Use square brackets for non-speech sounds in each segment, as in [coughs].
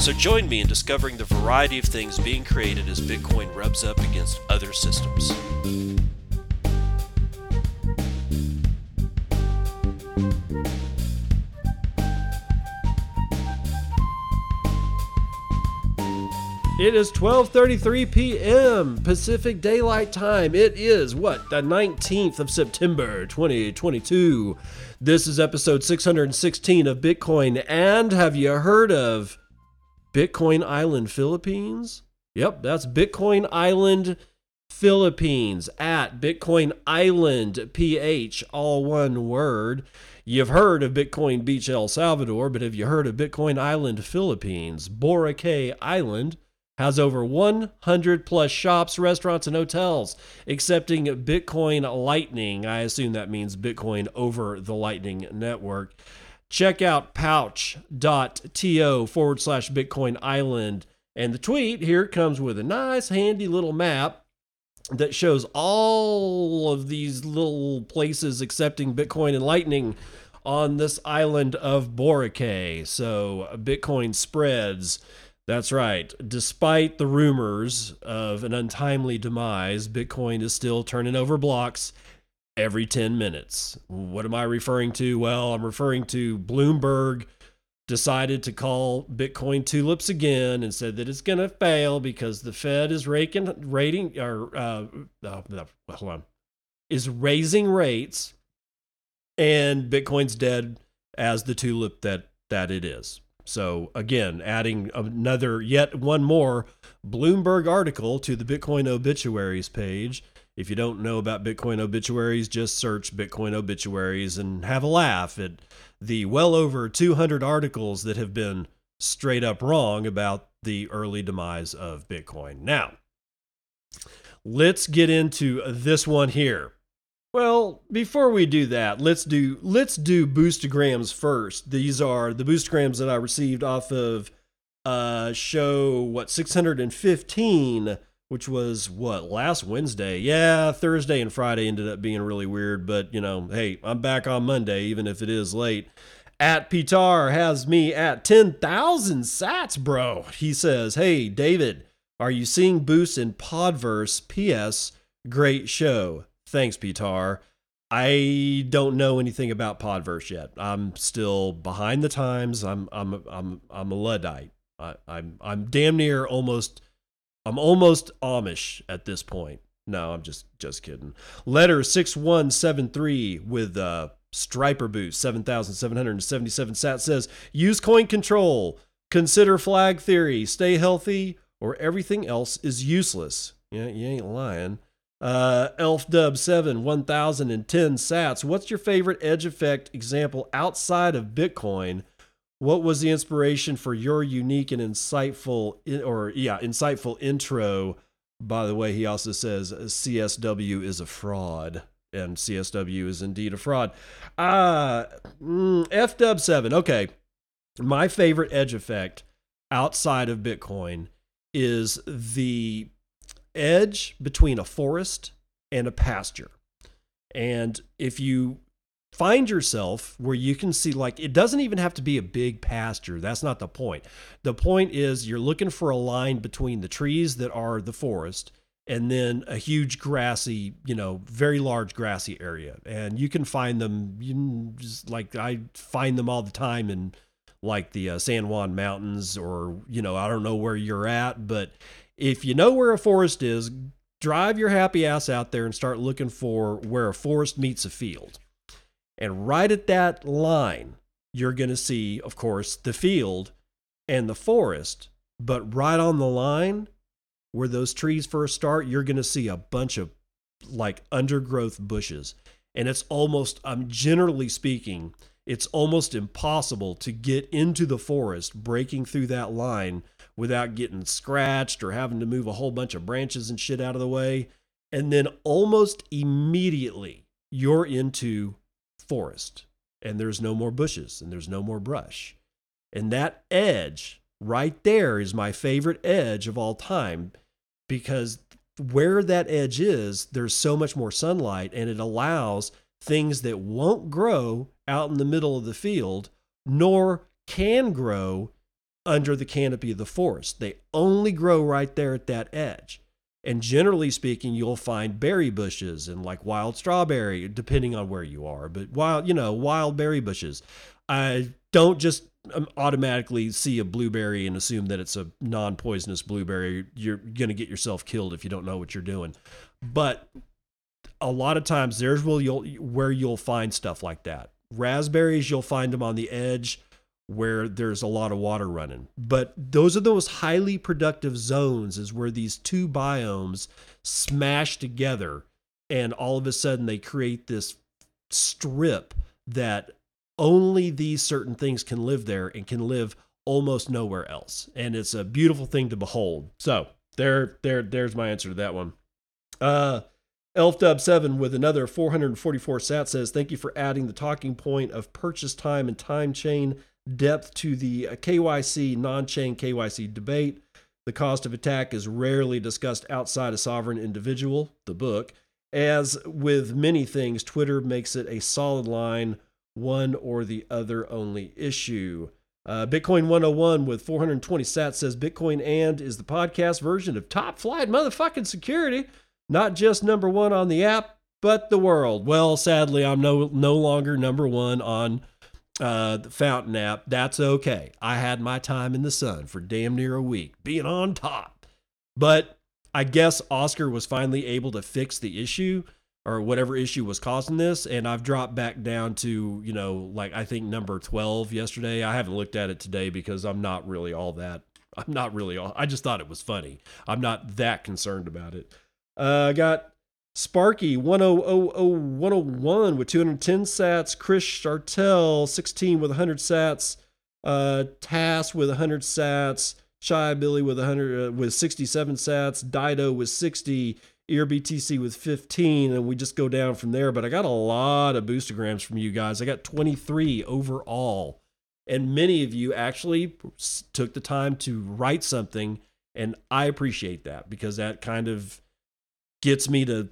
So join me in discovering the variety of things being created as Bitcoin rubs up against other systems. It is 12:33 p.m. Pacific Daylight Time. It is what the 19th of September 2022. This is episode 616 of Bitcoin and have you heard of Bitcoin Island Philippines? Yep, that's Bitcoin Island Philippines at Bitcoin Island PH all one word. You've heard of Bitcoin Beach El Salvador, but have you heard of Bitcoin Island Philippines? Boracay Island has over 100 plus shops, restaurants, and hotels accepting Bitcoin Lightning. I assume that means Bitcoin over the Lightning Network. Check out pouch.to forward slash Bitcoin Island. And the tweet here comes with a nice, handy little map that shows all of these little places accepting Bitcoin and Lightning on this island of Boracay. So Bitcoin spreads that's right. Despite the rumors of an untimely demise, Bitcoin is still turning over blocks every 10 minutes. What am I referring to? Well, I'm referring to Bloomberg decided to call Bitcoin tulips again and said that it's going to fail because the Fed is raking rating or uh, uh, hold on is raising rates and Bitcoin's dead as the tulip that that it is. So again, adding another, yet one more Bloomberg article to the Bitcoin obituaries page. If you don't know about Bitcoin obituaries, just search Bitcoin obituaries and have a laugh at the well over 200 articles that have been straight up wrong about the early demise of Bitcoin. Now, let's get into this one here. Well, before we do that, let's do let's do boostograms first. These are the boostograms that I received off of uh show what 615 which was what last Wednesday. Yeah, Thursday and Friday ended up being really weird, but you know, hey, I'm back on Monday even if it is late. At Pitar has me at 10,000 sats, bro. He says, "Hey, David, are you seeing boosts in Podverse? PS, great show. Thanks, Pitar. I don't know anything about Podverse yet. I'm still behind the times. I'm I'm I'm I'm a luddite. I, I'm I'm damn near almost I'm almost Amish at this point. No, I'm just just kidding. Letter six one seven three with uh Striper boost seven thousand seven hundred and seventy seven sat says use coin control. Consider flag theory. Stay healthy, or everything else is useless. Yeah, you ain't lying. Uh, Elf Dub 7, 1010 sats. What's your favorite edge effect example outside of Bitcoin? What was the inspiration for your unique and insightful, or yeah, insightful intro? By the way, he also says CSW is a fraud, and CSW is indeed a fraud. Uh, mm, F Dub 7. Okay. My favorite edge effect outside of Bitcoin is the edge between a forest and a pasture. And if you find yourself where you can see, like, it doesn't even have to be a big pasture. That's not the point. The point is you're looking for a line between the trees that are the forest and then a huge grassy, you know, very large grassy area. And you can find them, you can just like, I find them all the time in like the uh, San Juan Mountains or, you know, I don't know where you're at, but if you know where a forest is, drive your happy ass out there and start looking for where a forest meets a field. And right at that line, you're going to see, of course, the field and the forest. But right on the line where those trees first start, you're going to see a bunch of like undergrowth bushes. And it's almost, I'm generally speaking, it's almost impossible to get into the forest breaking through that line without getting scratched or having to move a whole bunch of branches and shit out of the way. And then almost immediately, you're into forest and there's no more bushes and there's no more brush. And that edge right there is my favorite edge of all time because where that edge is, there's so much more sunlight and it allows things that won't grow out in the middle of the field nor can grow under the canopy of the forest. They only grow right there at that edge. And generally speaking, you'll find berry bushes and like wild strawberry, depending on where you are. But wild, you know, wild berry bushes. I don't just um, automatically see a blueberry and assume that it's a non-poisonous blueberry. You're gonna get yourself killed if you don't know what you're doing. But a lot of times, there's where you'll where you'll find stuff like that. Raspberries, you'll find them on the edge where there's a lot of water running. But those are those highly productive zones is where these two biomes smash together and all of a sudden they create this strip that only these certain things can live there and can live almost nowhere else. And it's a beautiful thing to behold. So there, there, there's my answer to that one. Uh Elf Dub 7 with another 444 sat says, Thank you for adding the talking point of purchase time and time chain depth to the KYC, non chain KYC debate. The cost of attack is rarely discussed outside a sovereign individual, the book. As with many things, Twitter makes it a solid line, one or the other only issue. Uh, Bitcoin 101 with 420 sats says Bitcoin and is the podcast version of top flight motherfucking security, not just number one on the app, but the world. Well, sadly, I'm no no longer number one on uh, the Fountain app, that's okay. I had my time in the sun for damn near a week, being on top. But I guess Oscar was finally able to fix the issue or whatever issue was causing this. And I've dropped back down to, you know, like I think number 12 yesterday. I haven't looked at it today because I'm not really all that. I'm not really all, I just thought it was funny. I'm not that concerned about it. Uh, I got Sparky 10001 with 210 sats. Chris Chartel 16 with 100 sats. Uh, Tass with 100 sats. Shy Billy with 100 uh, with 67 sats. Dido with 60. Ear BTC with 15, and we just go down from there. But I got a lot of boostograms from you guys. I got 23 overall, and many of you actually took the time to write something, and I appreciate that because that kind of gets me to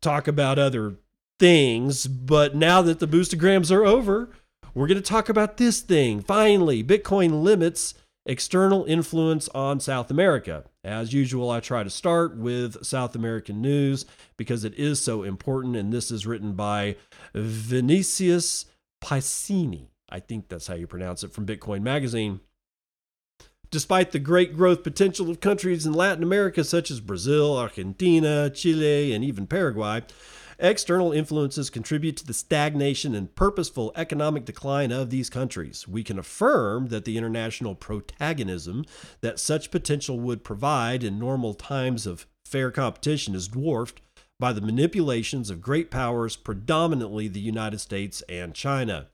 talk about other things. But now that the boostograms are over, we're going to talk about this thing. Finally, Bitcoin limits external influence on South America. As usual, I try to start with South American news because it is so important. And this is written by Vinicius Piscini. I think that's how you pronounce it from Bitcoin Magazine. Despite the great growth potential of countries in Latin America such as Brazil, Argentina, Chile, and even Paraguay, external influences contribute to the stagnation and purposeful economic decline of these countries. We can affirm that the international protagonism that such potential would provide in normal times of fair competition is dwarfed by the manipulations of great powers, predominantly the United States and China.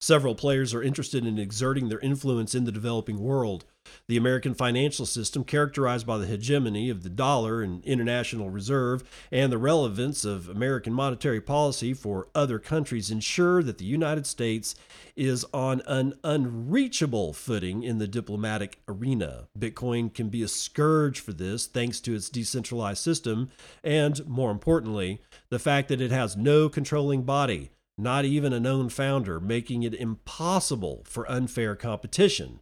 Several players are interested in exerting their influence in the developing world. The American financial system, characterized by the hegemony of the dollar and international reserve and the relevance of American monetary policy for other countries, ensure that the United States is on an unreachable footing in the diplomatic arena. Bitcoin can be a scourge for this thanks to its decentralized system and, more importantly, the fact that it has no controlling body not even a known founder, making it impossible for unfair competition.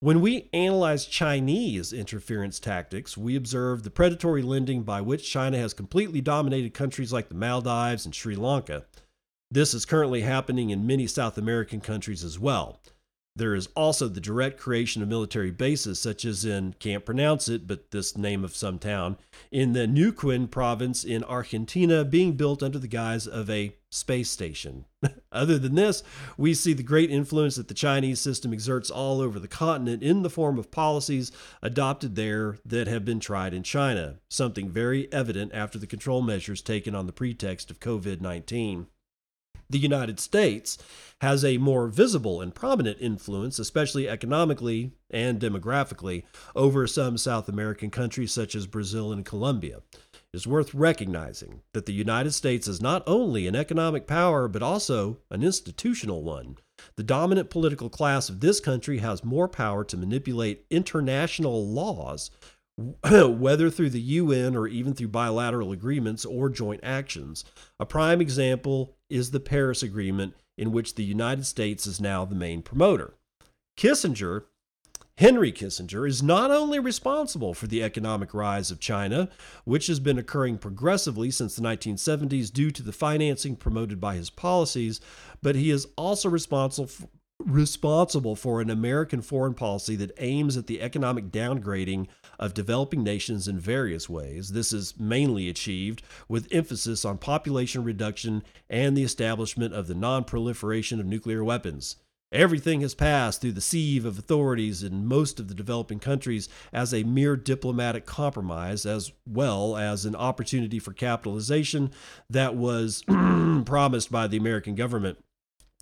When we analyze Chinese interference tactics, we observe the predatory lending by which China has completely dominated countries like the Maldives and Sri Lanka. This is currently happening in many South American countries as well. There is also the direct creation of military bases, such as in, can't pronounce it, but this name of some town, in the Neuquén province in Argentina, being built under the guise of a space station. [laughs] Other than this, we see the great influence that the Chinese system exerts all over the continent in the form of policies adopted there that have been tried in China, something very evident after the control measures taken on the pretext of COVID 19. The United States has a more visible and prominent influence, especially economically and demographically, over some South American countries such as Brazil and Colombia. It is worth recognizing that the United States is not only an economic power, but also an institutional one. The dominant political class of this country has more power to manipulate international laws, [clears throat] whether through the UN or even through bilateral agreements or joint actions. A prime example is the Paris Agreement, in which the United States is now the main promoter. Kissinger Henry Kissinger is not only responsible for the economic rise of China, which has been occurring progressively since the 1970s due to the financing promoted by his policies, but he is also responsible for, responsible for an American foreign policy that aims at the economic downgrading of developing nations in various ways. This is mainly achieved with emphasis on population reduction and the establishment of the non proliferation of nuclear weapons. Everything has passed through the sieve of authorities in most of the developing countries as a mere diplomatic compromise, as well as an opportunity for capitalization that was [clears throat] promised by the American government.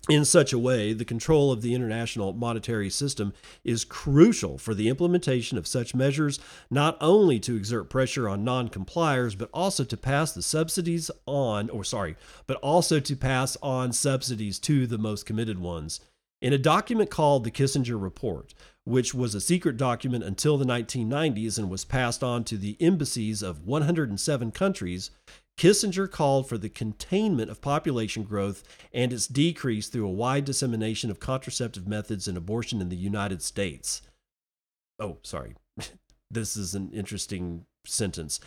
In such a way, the control of the international monetary system is crucial for the implementation of such measures, not only to exert pressure on non compliers, but also to pass the subsidies on, or sorry, but also to pass on subsidies to the most committed ones. In a document called the Kissinger Report, which was a secret document until the 1990s and was passed on to the embassies of 107 countries, Kissinger called for the containment of population growth and its decrease through a wide dissemination of contraceptive methods and abortion in the United States. Oh, sorry. [laughs] this is an interesting sentence.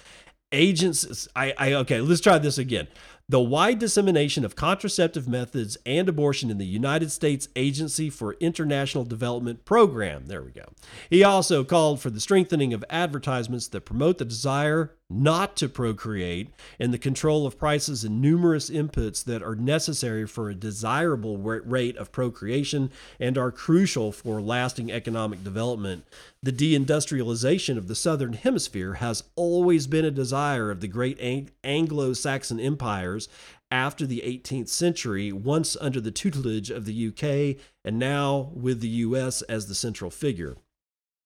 Agents, I, I, okay, let's try this again the wide dissemination of contraceptive methods and abortion in the United States Agency for International Development Program. There we go. He also called for the strengthening of advertisements that promote the desire not to procreate and the control of prices and numerous inputs that are necessary for a desirable rate of procreation and are crucial for lasting economic development. The deindustrialization of the Southern Hemisphere has always been a desire of the great Anglo Saxon after the 18th century, once under the tutelage of the UK and now with the US as the central figure.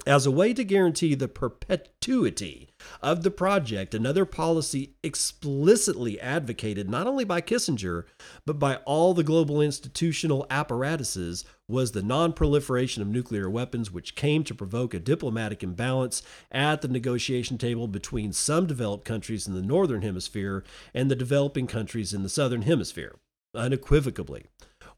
As a way to guarantee the perpetuity of the project, another policy explicitly advocated not only by Kissinger, but by all the global institutional apparatuses was the non proliferation of nuclear weapons, which came to provoke a diplomatic imbalance at the negotiation table between some developed countries in the Northern Hemisphere and the developing countries in the Southern Hemisphere, unequivocally.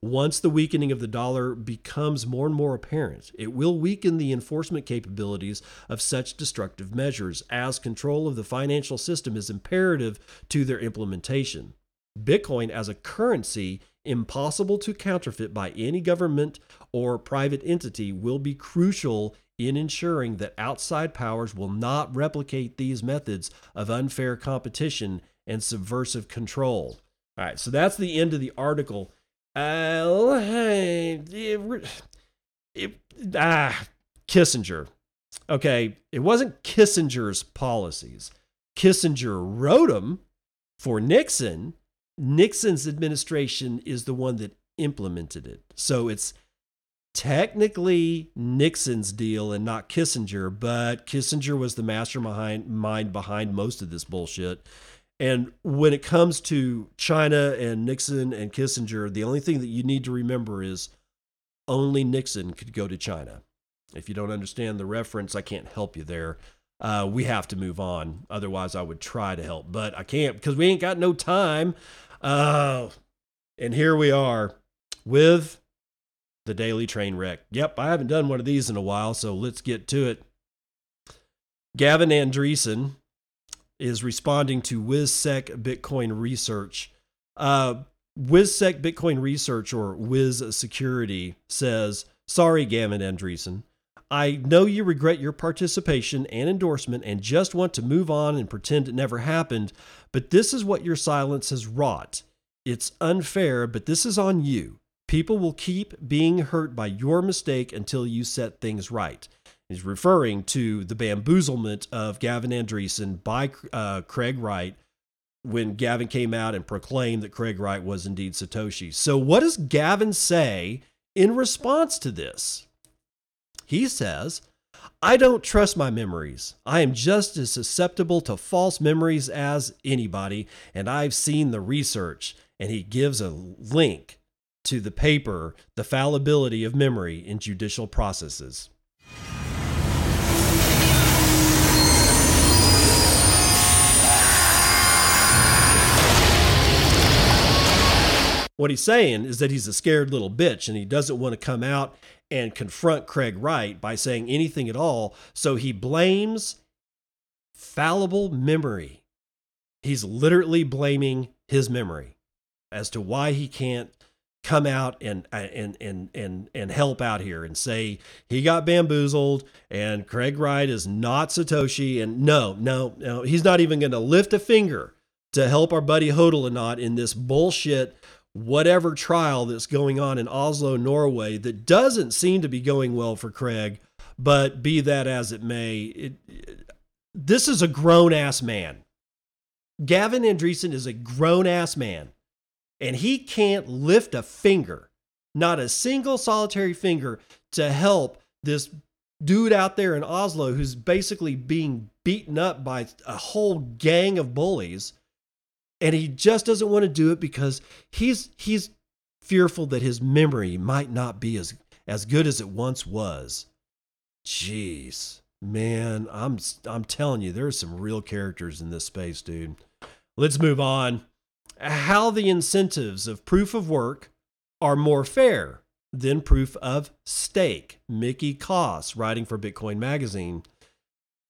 Once the weakening of the dollar becomes more and more apparent, it will weaken the enforcement capabilities of such destructive measures, as control of the financial system is imperative to their implementation. Bitcoin as a currency, impossible to counterfeit by any government or private entity, will be crucial in ensuring that outside powers will not replicate these methods of unfair competition and subversive control. All right, so that's the end of the article. Uh, ah, Kissinger. Okay, it wasn't Kissinger's policies. Kissinger wrote them for Nixon. Nixon's administration is the one that implemented it. So it's technically Nixon's deal and not Kissinger, but Kissinger was the mastermind behind most of this bullshit. And when it comes to China and Nixon and Kissinger, the only thing that you need to remember is only Nixon could go to China. If you don't understand the reference, I can't help you there. Uh, we have to move on. Otherwise, I would try to help, but I can't because we ain't got no time. Uh, and here we are with the daily train wreck. Yep, I haven't done one of these in a while, so let's get to it. Gavin Andresen is responding to WizSec Bitcoin Research. Uh, WizSec Bitcoin Research or Wiz Security says, Sorry, Gavin Andresen. I know you regret your participation and endorsement and just want to move on and pretend it never happened, but this is what your silence has wrought. It's unfair, but this is on you. People will keep being hurt by your mistake until you set things right. He's referring to the bamboozlement of Gavin Andresen by uh, Craig Wright when Gavin came out and proclaimed that Craig Wright was indeed Satoshi. So, what does Gavin say in response to this? He says, I don't trust my memories. I am just as susceptible to false memories as anybody, and I've seen the research. And he gives a link to the paper, The Fallibility of Memory in Judicial Processes. What he's saying is that he's a scared little bitch and he doesn't want to come out and confront Craig Wright by saying anything at all. So he blames fallible memory. He's literally blaming his memory as to why he can't come out and and and and and help out here and say he got bamboozled and Craig Wright is not Satoshi and no no no he's not even going to lift a finger to help our buddy Hodlonaut in this bullshit whatever trial that's going on in Oslo, Norway, that doesn't seem to be going well for Craig. But be that as it may, it, it, this is a grown ass man. Gavin Andresen is a grown ass man, and he can't lift a finger, not a single solitary finger, to help this dude out there in Oslo who's basically being beaten up by a whole gang of bullies and he just doesn't want to do it because he's he's fearful that his memory might not be as as good as it once was. Jeez, man, I'm I'm telling you, there's some real characters in this space, dude. Let's move on. How the incentives of proof of work are more fair than proof of stake. Mickey Koss, writing for Bitcoin Magazine.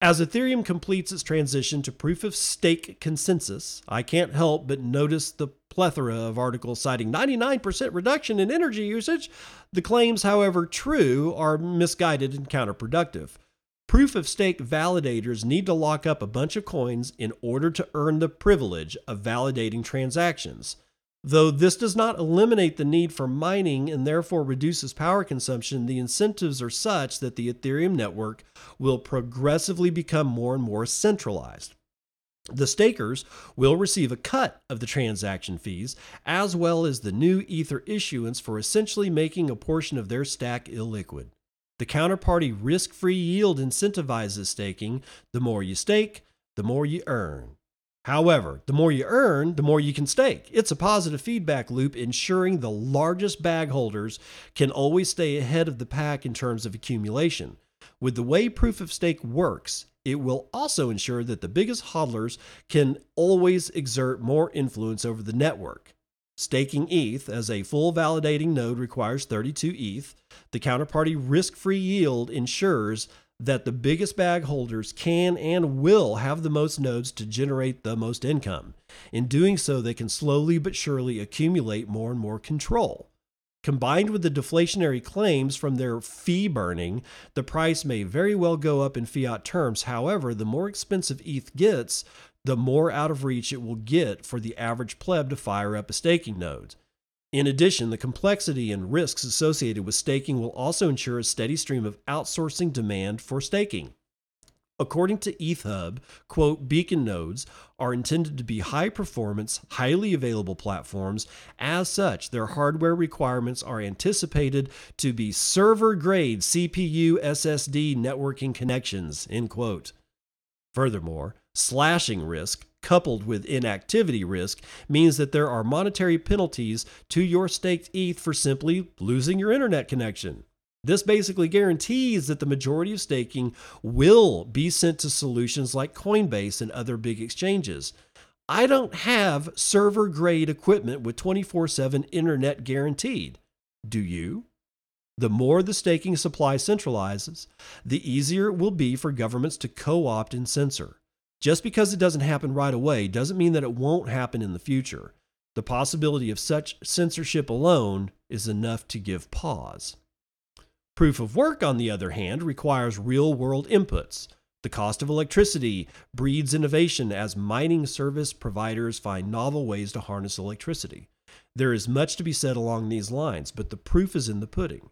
As Ethereum completes its transition to proof of stake consensus, I can't help but notice the plethora of articles citing 99% reduction in energy usage. The claims, however true, are misguided and counterproductive. Proof of stake validators need to lock up a bunch of coins in order to earn the privilege of validating transactions. Though this does not eliminate the need for mining and therefore reduces power consumption, the incentives are such that the Ethereum network will progressively become more and more centralized. The stakers will receive a cut of the transaction fees, as well as the new Ether issuance for essentially making a portion of their stack illiquid. The counterparty risk free yield incentivizes staking. The more you stake, the more you earn. However, the more you earn, the more you can stake. It's a positive feedback loop, ensuring the largest bag holders can always stay ahead of the pack in terms of accumulation. With the way proof of stake works, it will also ensure that the biggest hodlers can always exert more influence over the network. Staking ETH as a full validating node requires 32 ETH. The counterparty risk free yield ensures that the biggest bag holders can and will have the most nodes to generate the most income. In doing so, they can slowly but surely accumulate more and more control. Combined with the deflationary claims from their fee burning, the price may very well go up in fiat terms. However, the more expensive ETH gets, the more out of reach it will get for the average pleb to fire up a staking node. In addition, the complexity and risks associated with staking will also ensure a steady stream of outsourcing demand for staking. According to ETHHub, quote, beacon nodes are intended to be high performance, highly available platforms. As such, their hardware requirements are anticipated to be server grade CPU SSD networking connections, end quote. Furthermore, slashing risk coupled with inactivity risk means that there are monetary penalties to your staked ETH for simply losing your internet connection. This basically guarantees that the majority of staking will be sent to solutions like Coinbase and other big exchanges. I don't have server grade equipment with 24 7 internet guaranteed. Do you? The more the staking supply centralizes, the easier it will be for governments to co opt and censor. Just because it doesn't happen right away doesn't mean that it won't happen in the future. The possibility of such censorship alone is enough to give pause. Proof of work, on the other hand, requires real world inputs. The cost of electricity breeds innovation as mining service providers find novel ways to harness electricity. There is much to be said along these lines, but the proof is in the pudding.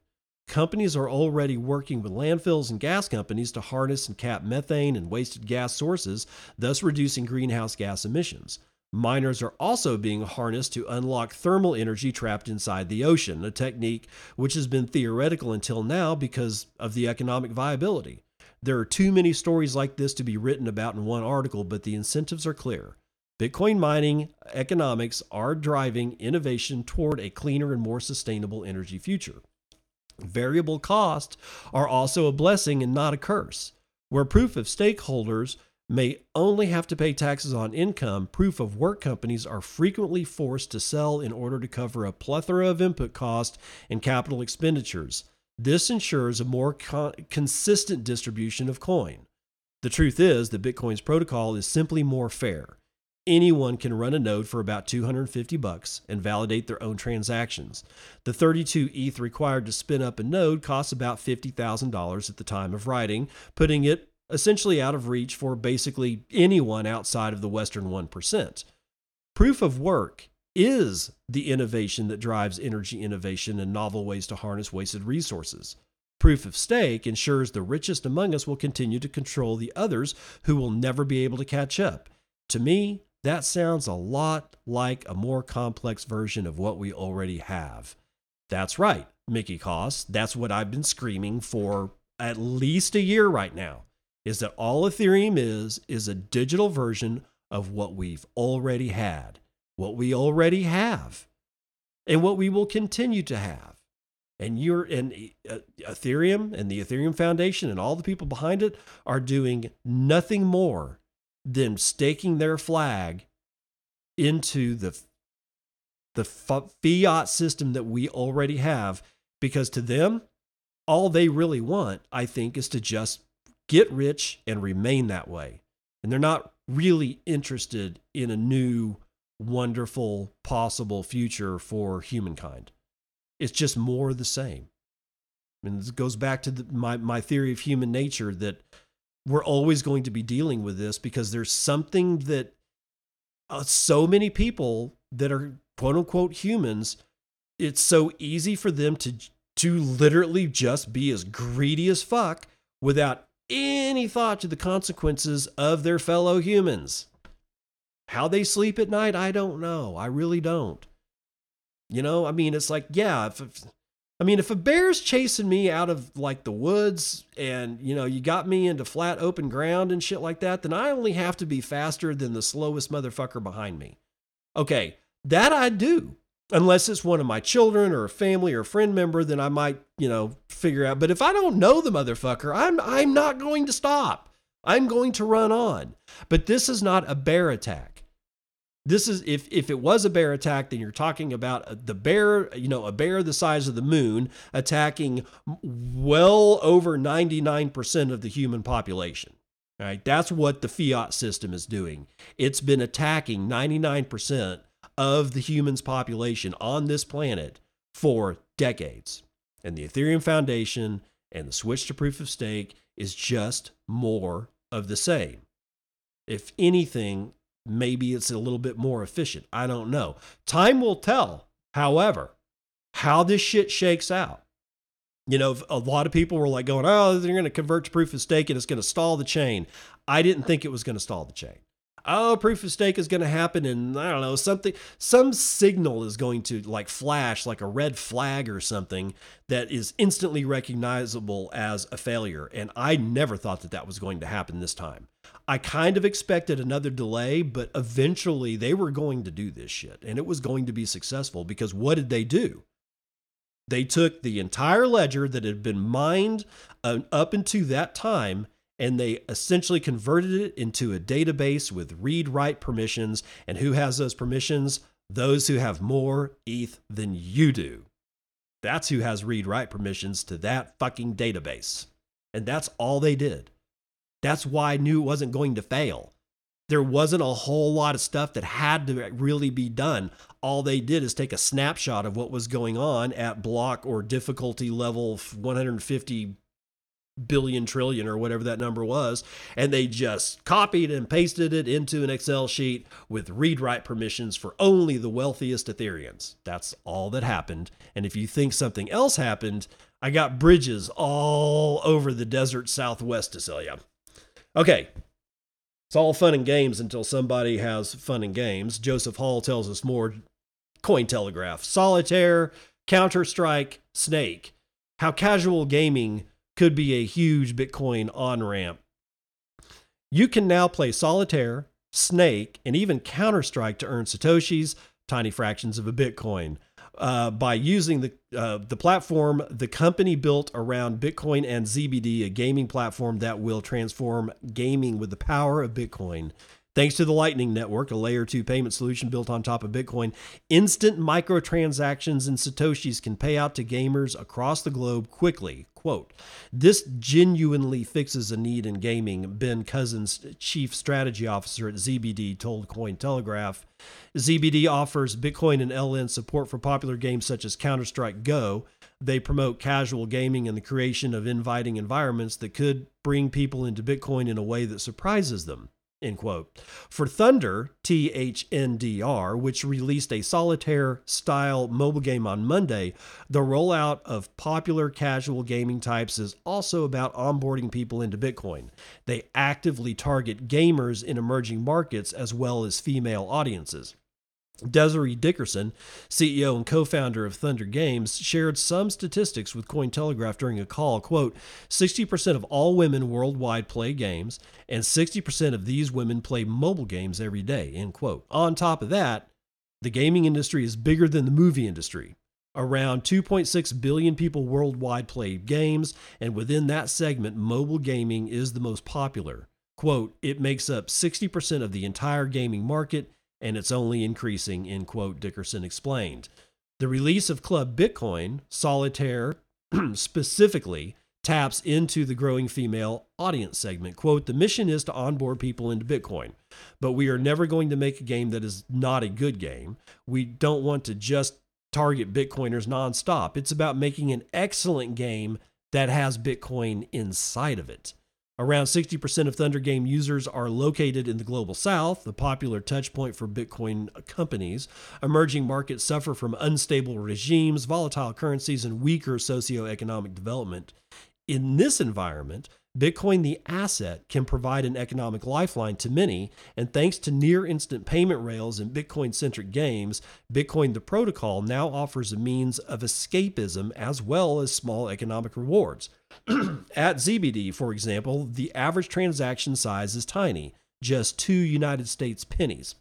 Companies are already working with landfills and gas companies to harness and cap methane and wasted gas sources, thus reducing greenhouse gas emissions. Miners are also being harnessed to unlock thermal energy trapped inside the ocean, a technique which has been theoretical until now because of the economic viability. There are too many stories like this to be written about in one article, but the incentives are clear. Bitcoin mining economics are driving innovation toward a cleaner and more sustainable energy future. Variable costs are also a blessing and not a curse. Where proof of stakeholders may only have to pay taxes on income, proof of work companies are frequently forced to sell in order to cover a plethora of input costs and capital expenditures. This ensures a more con- consistent distribution of coin. The truth is that Bitcoin's protocol is simply more fair. Anyone can run a node for about 250 bucks and validate their own transactions. The 32 ETH required to spin up a node costs about $50,000 at the time of writing, putting it essentially out of reach for basically anyone outside of the Western 1%. Proof of work is the innovation that drives energy innovation and novel ways to harness wasted resources. Proof of stake ensures the richest among us will continue to control the others who will never be able to catch up. To me, that sounds a lot like a more complex version of what we already have. That's right, Mickey Koss. That's what I've been screaming for at least a year right now is that all Ethereum is is a digital version of what we've already had, what we already have, and what we will continue to have. And you're and uh, Ethereum and the Ethereum Foundation and all the people behind it are doing nothing more than staking their flag into the the fiat system that we already have because to them all they really want i think is to just get rich and remain that way. And they're not really interested in a new, wonderful, possible future for humankind. It's just more the same. And this goes back to the, my, my theory of human nature that we're always going to be dealing with this because there's something that uh, so many people that are quote unquote humans, it's so easy for them to to literally just be as greedy as fuck without any thought to the consequences of their fellow humans. How they sleep at night, I don't know. I really don't. You know, I mean, it's like, yeah, if, if, I mean, if a bear's chasing me out of like the woods and, you know, you got me into flat open ground and shit like that, then I only have to be faster than the slowest motherfucker behind me. Okay, that I do unless it's one of my children or a family or a friend member, then I might, you know, figure out. But if I don't know the motherfucker, I'm I'm not going to stop. I'm going to run on. But this is not a bear attack. This is if if it was a bear attack, then you're talking about the bear, you know, a bear the size of the moon attacking well over 99% of the human population. Right? That's what the fiat system is doing. It's been attacking 99% of the humans population on this planet for decades. And the Ethereum Foundation and the switch to proof of stake is just more of the same. If anything, maybe it's a little bit more efficient. I don't know. Time will tell, however, how this shit shakes out. You know, a lot of people were like going, oh, they're going to convert to proof of stake and it's going to stall the chain. I didn't think it was going to stall the chain oh, proof of stake is going to happen, and I don't know, something, some signal is going to like flash, like a red flag or something that is instantly recognizable as a failure. And I never thought that that was going to happen this time. I kind of expected another delay, but eventually they were going to do this shit, and it was going to be successful because what did they do? They took the entire ledger that had been mined uh, up into that time and they essentially converted it into a database with read write permissions. And who has those permissions? Those who have more ETH than you do. That's who has read write permissions to that fucking database. And that's all they did. That's why I knew it wasn't going to fail. There wasn't a whole lot of stuff that had to really be done. All they did is take a snapshot of what was going on at block or difficulty level 150 billion trillion or whatever that number was and they just copied and pasted it into an excel sheet with read write permissions for only the wealthiest ethereans that's all that happened and if you think something else happened i got bridges all over the desert southwest to sell you okay It's all fun and games until somebody has fun and games. Joseph Hall tells us more. Cointelegraph, Solitaire, Counter Strike, Snake. How casual gaming could be a huge Bitcoin on ramp. You can now play Solitaire, Snake, and even Counter Strike to earn Satoshis, tiny fractions of a Bitcoin uh, by using the uh, the platform the company built around Bitcoin and ZBD, a gaming platform that will transform gaming with the power of Bitcoin. Thanks to the Lightning Network, a layer 2 payment solution built on top of Bitcoin, instant microtransactions and Satoshis can pay out to gamers across the globe quickly. Quote, this genuinely fixes a need in gaming, Ben Cousins, chief strategy officer at ZBD, told Cointelegraph. ZBD offers Bitcoin and LN support for popular games such as Counter Strike Go. They promote casual gaming and the creation of inviting environments that could bring people into Bitcoin in a way that surprises them. End quote. For Thunder, THNDR, which released a solitaire style mobile game on Monday, the rollout of popular casual gaming types is also about onboarding people into Bitcoin. They actively target gamers in emerging markets as well as female audiences. Desiree Dickerson, CEO and co-founder of Thunder Games, shared some statistics with Cointelegraph during a call. Quote, 60% of all women worldwide play games, and 60% of these women play mobile games every day, end quote. On top of that, the gaming industry is bigger than the movie industry. Around 2.6 billion people worldwide play games, and within that segment, mobile gaming is the most popular. Quote, it makes up 60% of the entire gaming market and it's only increasing, end quote, Dickerson explained. The release of Club Bitcoin, Solitaire [clears throat] specifically, taps into the growing female audience segment. Quote, the mission is to onboard people into Bitcoin, but we are never going to make a game that is not a good game. We don't want to just target Bitcoiners nonstop. It's about making an excellent game that has Bitcoin inside of it. Around 60% of Thunder Game users are located in the global south, the popular touchpoint for Bitcoin companies. Emerging markets suffer from unstable regimes, volatile currencies, and weaker socioeconomic development. In this environment, Bitcoin, the asset, can provide an economic lifeline to many, and thanks to near instant payment rails and Bitcoin centric games, Bitcoin, the protocol, now offers a means of escapism as well as small economic rewards. [clears throat] At ZBD, for example, the average transaction size is tiny, just two United States pennies.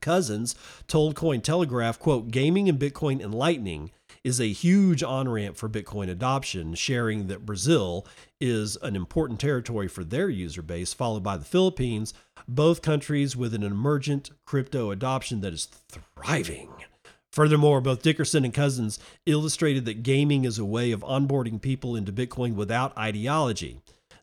Cousins told Cointelegraph, quote, gaming and Bitcoin and Lightning is a huge on ramp for Bitcoin adoption, sharing that Brazil is an important territory for their user base, followed by the Philippines, both countries with an emergent crypto adoption that is thriving. Furthermore, both Dickerson and Cousins illustrated that gaming is a way of onboarding people into Bitcoin without ideology.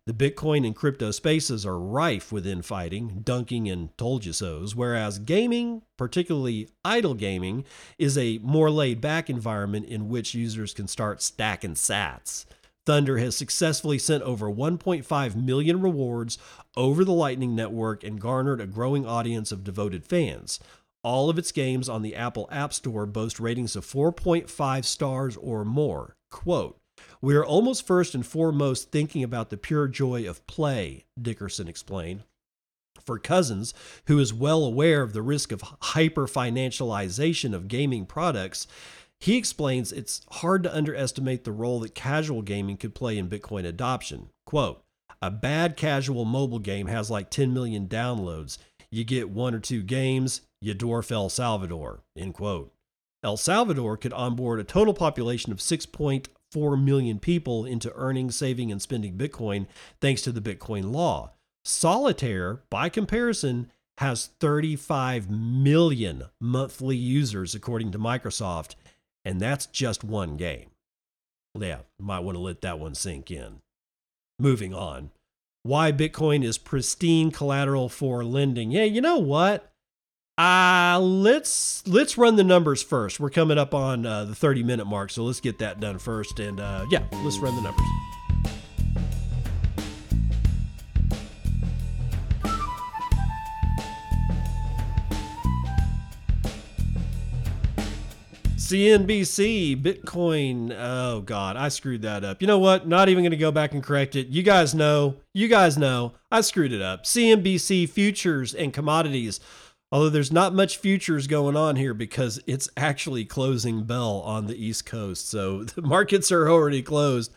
The Bitcoin and crypto spaces are rife with infighting, dunking, and told you so's, whereas gaming, particularly idle gaming, is a more laid back environment in which users can start stacking sats. Thunder has successfully sent over 1.5 million rewards over the Lightning Network and garnered a growing audience of devoted fans. All of its games on the Apple App Store boast ratings of 4.5 stars or more. Quote, we are almost first and foremost thinking about the pure joy of play, Dickerson explained. For Cousins, who is well aware of the risk of hyper financialization of gaming products, he explains it's hard to underestimate the role that casual gaming could play in Bitcoin adoption. Quote, a bad casual mobile game has like 10 million downloads. You get one or two games, you dwarf El Salvador. End quote. El Salvador could onboard a total population of 6.5 4 million people into earning, saving, and spending Bitcoin thanks to the Bitcoin law. Solitaire, by comparison, has 35 million monthly users, according to Microsoft, and that's just one game. Yeah, might want to let that one sink in. Moving on. Why Bitcoin is pristine collateral for lending. Yeah, you know what? Uh, let's let's run the numbers first. We're coming up on uh, the 30 minute mark, so let's get that done first. And uh, yeah, let's run the numbers. CNBC, Bitcoin. Oh, God, I screwed that up. You know what? Not even going to go back and correct it. You guys know. You guys know. I screwed it up. CNBC futures and commodities. Although there's not much futures going on here because it's actually closing bell on the East Coast. So [laughs] the markets are already closed.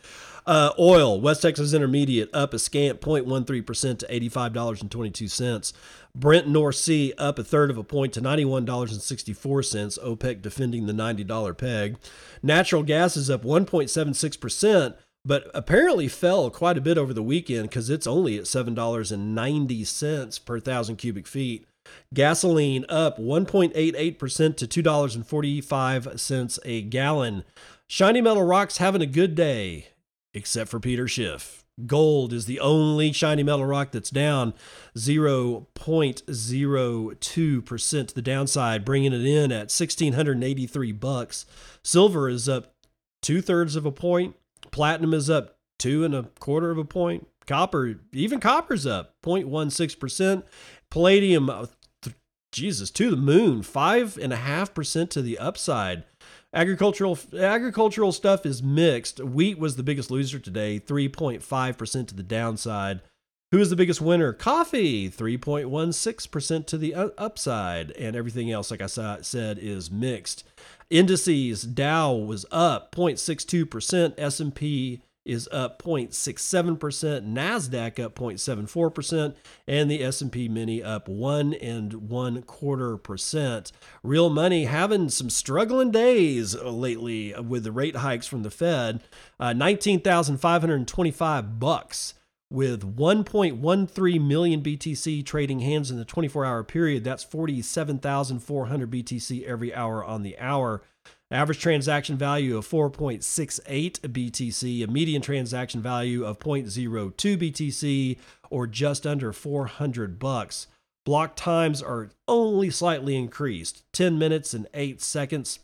Uh, oil, West Texas Intermediate up a scant 0.13% to $85.22. Brent North Sea up a third of a point to $91.64. OPEC defending the $90 peg. Natural gas is up 1.76%, but apparently fell quite a bit over the weekend because it's only at $7.90 per thousand cubic feet. Gasoline up 1.88% to $2.45 a gallon. Shiny Metal Rocks having a good day, except for Peter Schiff. Gold is the only shiny metal rock that's down 0.02% to the downside, bringing it in at 1683 bucks. Silver is up two thirds of a point. Platinum is up two and a quarter of a point. Copper, even copper's up 0.16%. Palladium, Jesus, to the moon, five and a half percent to the upside. Agricultural agricultural stuff is mixed. Wheat was the biggest loser today, 3.5% to the downside. Who is the biggest winner? Coffee, 3.16% to the upside. And everything else, like I said, is mixed. Indices, Dow was up 0.62%, S&P is up 0.67%, Nasdaq up 0.74%, and the S&P Mini up one and one quarter percent. Real money having some struggling days lately with the rate hikes from the Fed. Uh, 19,525 bucks with 1.13 million BTC trading hands in the 24 hour period. That's 47,400 BTC every hour on the hour. Average transaction value of 4.68 BTC, a median transaction value of 0.02 BTC, or just under 400 bucks. Block times are only slightly increased 10 minutes and 8 seconds.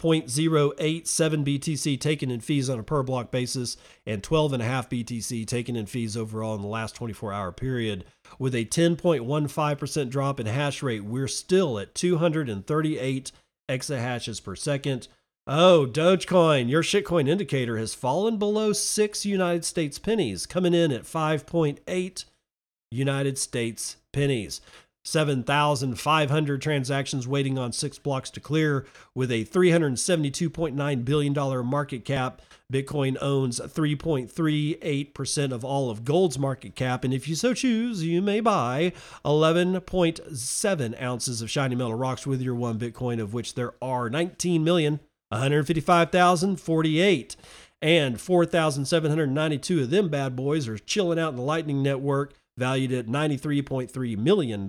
0.087 BTC taken in fees on a per block basis, and 12.5 BTC taken in fees overall in the last 24 hour period. With a 10.15% drop in hash rate, we're still at 238 exahashes per second. Oh, Dogecoin, your shitcoin indicator has fallen below six United States pennies, coming in at 5.8 United States pennies. 7,500 transactions waiting on six blocks to clear with a $372.9 billion market cap. Bitcoin owns 3.38% of all of gold's market cap. And if you so choose, you may buy 11.7 ounces of shiny metal rocks with your one Bitcoin, of which there are 19,155,048. And 4,792 of them bad boys are chilling out in the Lightning Network valued at $93.3 million,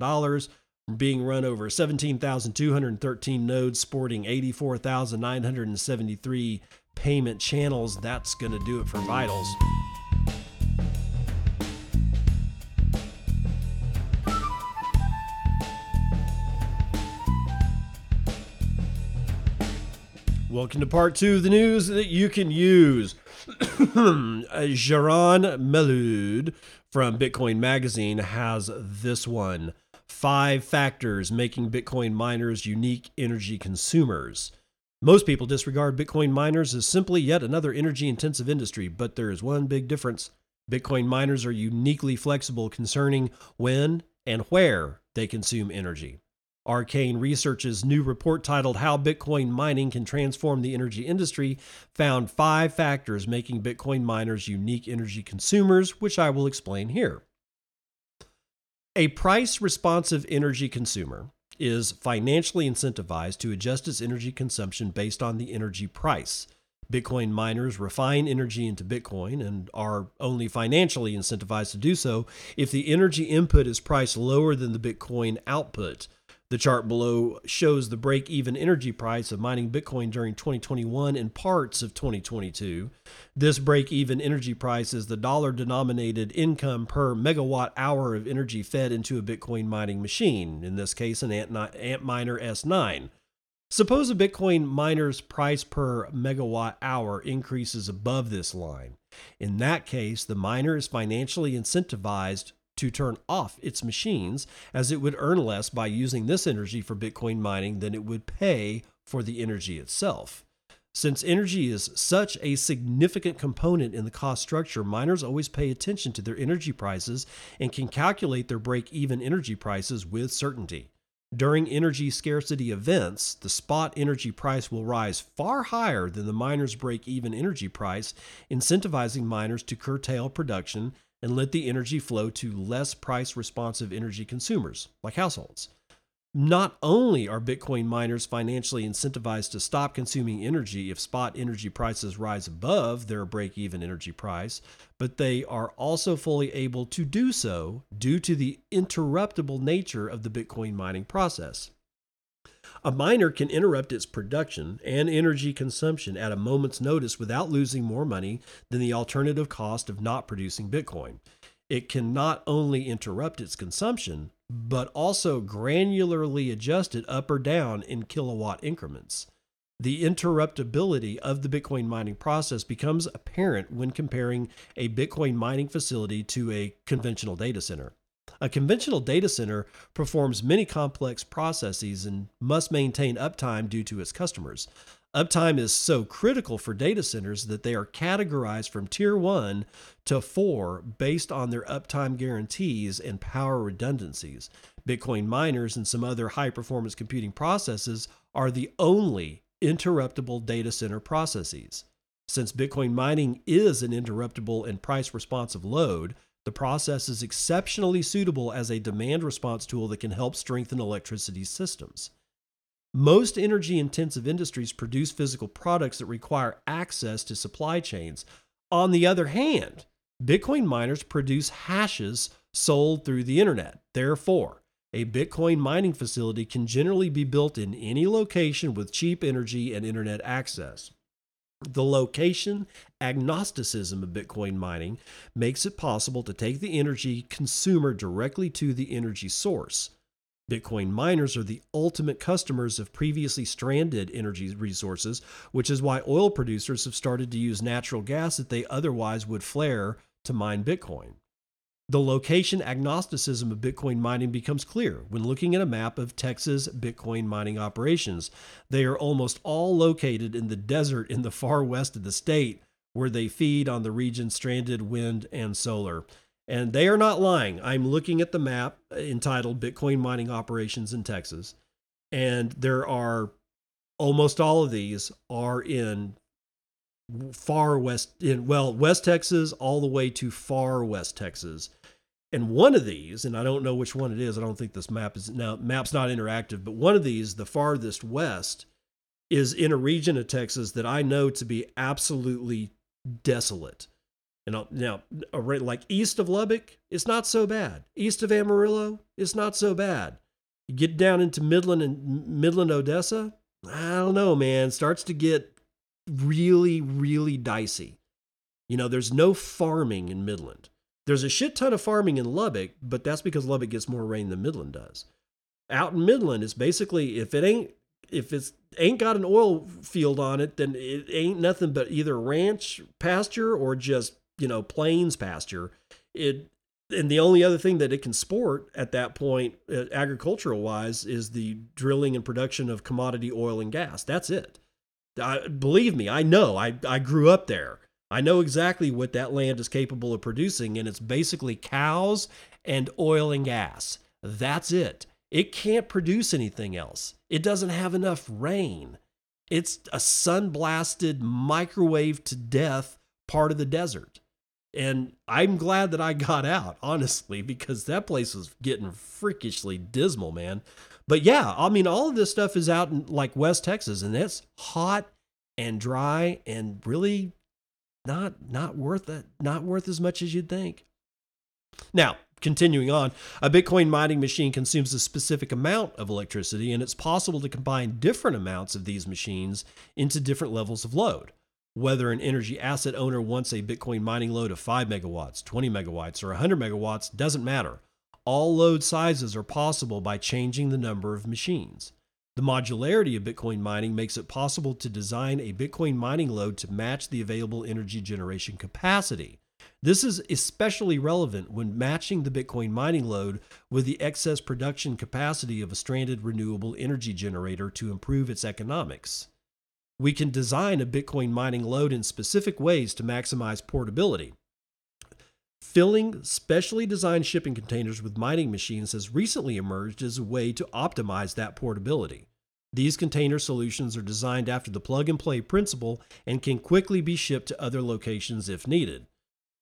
being run over 17,213 nodes, sporting 84,973 payment channels. That's going to do it for Vitals. Welcome to part two of the news that you can use. [coughs] Uh, Jaran Mellerud from Bitcoin Magazine has this one Five factors making Bitcoin miners unique energy consumers. Most people disregard Bitcoin miners as simply yet another energy intensive industry, but there is one big difference. Bitcoin miners are uniquely flexible concerning when and where they consume energy. Arcane Research's new report titled How Bitcoin Mining Can Transform the Energy Industry found five factors making Bitcoin miners unique energy consumers, which I will explain here. A price responsive energy consumer is financially incentivized to adjust its energy consumption based on the energy price. Bitcoin miners refine energy into Bitcoin and are only financially incentivized to do so if the energy input is priced lower than the Bitcoin output. The chart below shows the break even energy price of mining Bitcoin during 2021 and parts of 2022. This break even energy price is the dollar denominated income per megawatt hour of energy fed into a Bitcoin mining machine, in this case, an Antminer S9. Suppose a Bitcoin miner's price per megawatt hour increases above this line. In that case, the miner is financially incentivized to turn off its machines, as it would earn less by using this energy for Bitcoin mining than it would pay for the energy itself. Since energy is such a significant component in the cost structure, miners always pay attention to their energy prices and can calculate their break even energy prices with certainty. During energy scarcity events, the spot energy price will rise far higher than the miner's break even energy price, incentivizing miners to curtail production and let the energy flow to less price responsive energy consumers, like households. Not only are Bitcoin miners financially incentivized to stop consuming energy if spot energy prices rise above their break even energy price, but they are also fully able to do so due to the interruptible nature of the Bitcoin mining process. A miner can interrupt its production and energy consumption at a moment's notice without losing more money than the alternative cost of not producing Bitcoin. It can not only interrupt its consumption, but also granularly adjust it up or down in kilowatt increments. The interruptibility of the Bitcoin mining process becomes apparent when comparing a Bitcoin mining facility to a conventional data center. A conventional data center performs many complex processes and must maintain uptime due to its customers. Uptime is so critical for data centers that they are categorized from tier 1 to 4 based on their uptime guarantees and power redundancies. Bitcoin miners and some other high performance computing processes are the only interruptible data center processes. Since Bitcoin mining is an interruptible and price responsive load, the process is exceptionally suitable as a demand response tool that can help strengthen electricity systems. Most energy intensive industries produce physical products that require access to supply chains. On the other hand, Bitcoin miners produce hashes sold through the internet. Therefore, a Bitcoin mining facility can generally be built in any location with cheap energy and internet access. The location agnosticism of Bitcoin mining makes it possible to take the energy consumer directly to the energy source. Bitcoin miners are the ultimate customers of previously stranded energy resources, which is why oil producers have started to use natural gas that they otherwise would flare to mine Bitcoin. The location agnosticism of Bitcoin mining becomes clear when looking at a map of Texas Bitcoin mining operations. They are almost all located in the desert in the far west of the state, where they feed on the region's stranded wind and solar. And they are not lying. I'm looking at the map entitled Bitcoin Mining Operations in Texas. And there are almost all of these are in far west in well west texas all the way to far west texas and one of these and i don't know which one it is i don't think this map is now map's not interactive but one of these the farthest west is in a region of texas that i know to be absolutely desolate and now, like east of Lubbock, it's not so bad. East of Amarillo, it's not so bad. You get down into Midland and Midland, Odessa, I don't know, man. Starts to get really, really dicey. You know, there's no farming in Midland. There's a shit ton of farming in Lubbock, but that's because Lubbock gets more rain than Midland does. Out in Midland, it's basically if it ain't if it's ain't got an oil field on it, then it ain't nothing but either ranch pasture or just you know plains pasture. It and the only other thing that it can sport at that point uh, agricultural wise is the drilling and production of commodity oil and gas. That's it. I, believe me i know. I, I grew up there i know exactly what that land is capable of producing and it's basically cows and oil and gas. That's it. It can't produce anything else. It doesn't have enough rain. It's a sun blasted microwave to death part of the desert. And I'm glad that I got out, [laughs] honestly, because that place was getting freakishly dismal, man. But yeah, I mean, all of this stuff is out in like West Texas, and it's hot and dry and really not not worth that not worth as much as you'd think. Now, continuing on, a Bitcoin mining machine consumes a specific amount of electricity, and it's possible to combine different amounts of these machines into different levels of load whether an energy asset owner wants a Bitcoin mining load of 5 megawatts, 20 megawatts, or 100 megawatts doesn't matter. All load sizes are possible by changing the number of machines. The modularity of Bitcoin mining makes it possible to design a Bitcoin mining load to match the available energy generation capacity. This is especially relevant when matching the Bitcoin mining load with the excess production capacity of a stranded renewable energy generator to improve its economics. We can design a Bitcoin mining load in specific ways to maximize portability. Filling specially designed shipping containers with mining machines has recently emerged as a way to optimize that portability. These container solutions are designed after the plug and play principle and can quickly be shipped to other locations if needed.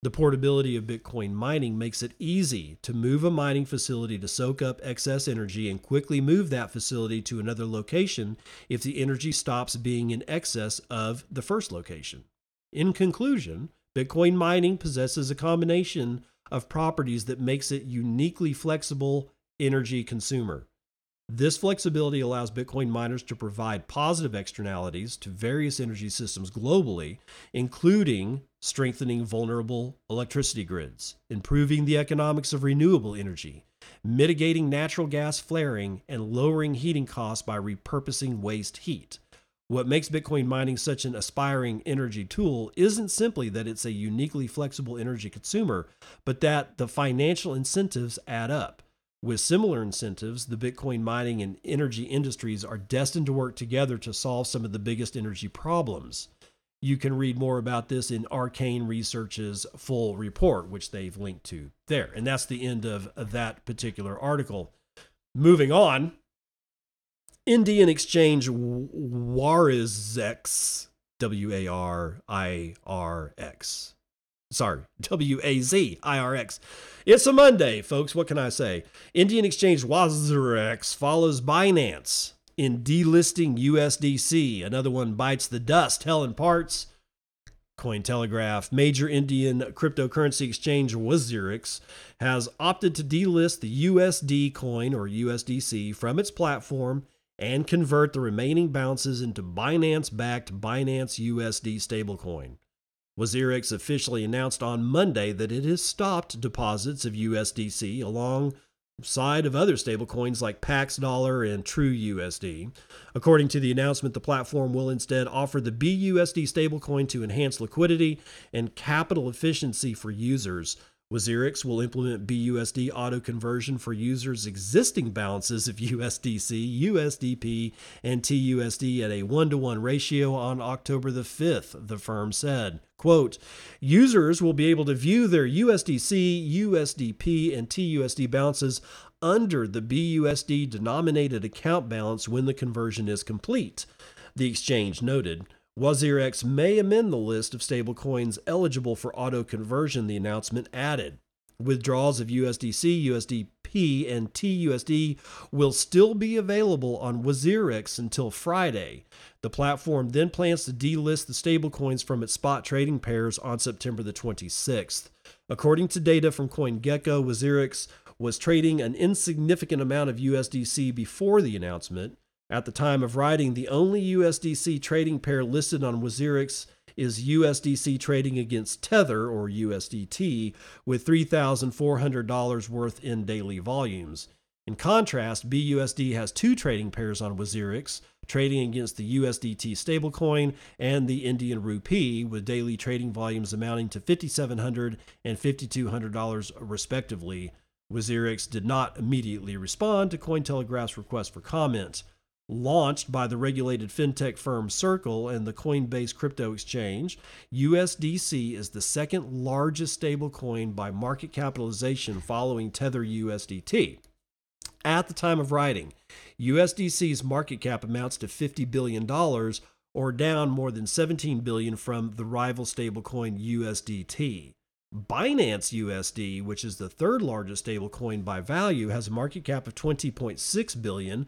The portability of Bitcoin mining makes it easy to move a mining facility to soak up excess energy and quickly move that facility to another location if the energy stops being in excess of the first location. In conclusion, Bitcoin mining possesses a combination of properties that makes it uniquely flexible energy consumer. This flexibility allows Bitcoin miners to provide positive externalities to various energy systems globally, including strengthening vulnerable electricity grids, improving the economics of renewable energy, mitigating natural gas flaring, and lowering heating costs by repurposing waste heat. What makes Bitcoin mining such an aspiring energy tool isn't simply that it's a uniquely flexible energy consumer, but that the financial incentives add up. With similar incentives, the Bitcoin mining and energy industries are destined to work together to solve some of the biggest energy problems. You can read more about this in Arcane Research's full report, which they've linked to there. And that's the end of that particular article. Moving on, Indian exchange Warizx, W A R I R X, Sorry, W A Z I R X. It's a Monday, folks. What can I say? Indian Exchange WazirX follows Binance in delisting USDC. Another one bites the dust. Helen Partz. Cointelegraph, major Indian cryptocurrency exchange WazirX, has opted to delist the USD coin or USDC from its platform and convert the remaining bounces into Binance backed Binance USD stablecoin. WazirX officially announced on Monday that it has stopped deposits of USDC alongside of other stablecoins like Pax Dollar and True USD. According to the announcement, the platform will instead offer the BUSD stablecoin to enhance liquidity and capital efficiency for users. WazirX will implement BUSD auto conversion for users' existing balances of [laughs] USDC, USDP, and TUSD at a 1 to 1 ratio on October the 5th, the firm said. Quote, users will be able to view their USDC, USDP, and TUSD balances under the BUSD denominated account balance when the conversion is complete, the exchange noted. WazirX may amend the list of stablecoins eligible for auto conversion, the announcement added. Withdrawals of USDC, USDP, and TUSD will still be available on WazirX until Friday. The platform then plans to delist the stablecoins from its spot trading pairs on September the 26th. According to data from CoinGecko, WazirX was trading an insignificant amount of USDC before the announcement. At the time of writing, the only USDC trading pair listed on WazirX is USDC trading against Tether or USDT with $3,400 worth in daily volumes. In contrast, BUSD has two trading pairs on WazirX, trading against the USDT stablecoin and the Indian rupee, with daily trading volumes amounting to $5,700 and $5,200 respectively. WazirX did not immediately respond to Cointelegraph's request for comment launched by the regulated fintech firm Circle and the Coinbase crypto exchange, USDC is the second largest stablecoin by market capitalization following Tether USDT. At the time of writing, USDC's market cap amounts to $50 billion or down more than 17 billion from the rival stablecoin USDT. Binance USD, which is the third largest stablecoin by value, has a market cap of 20.6 billion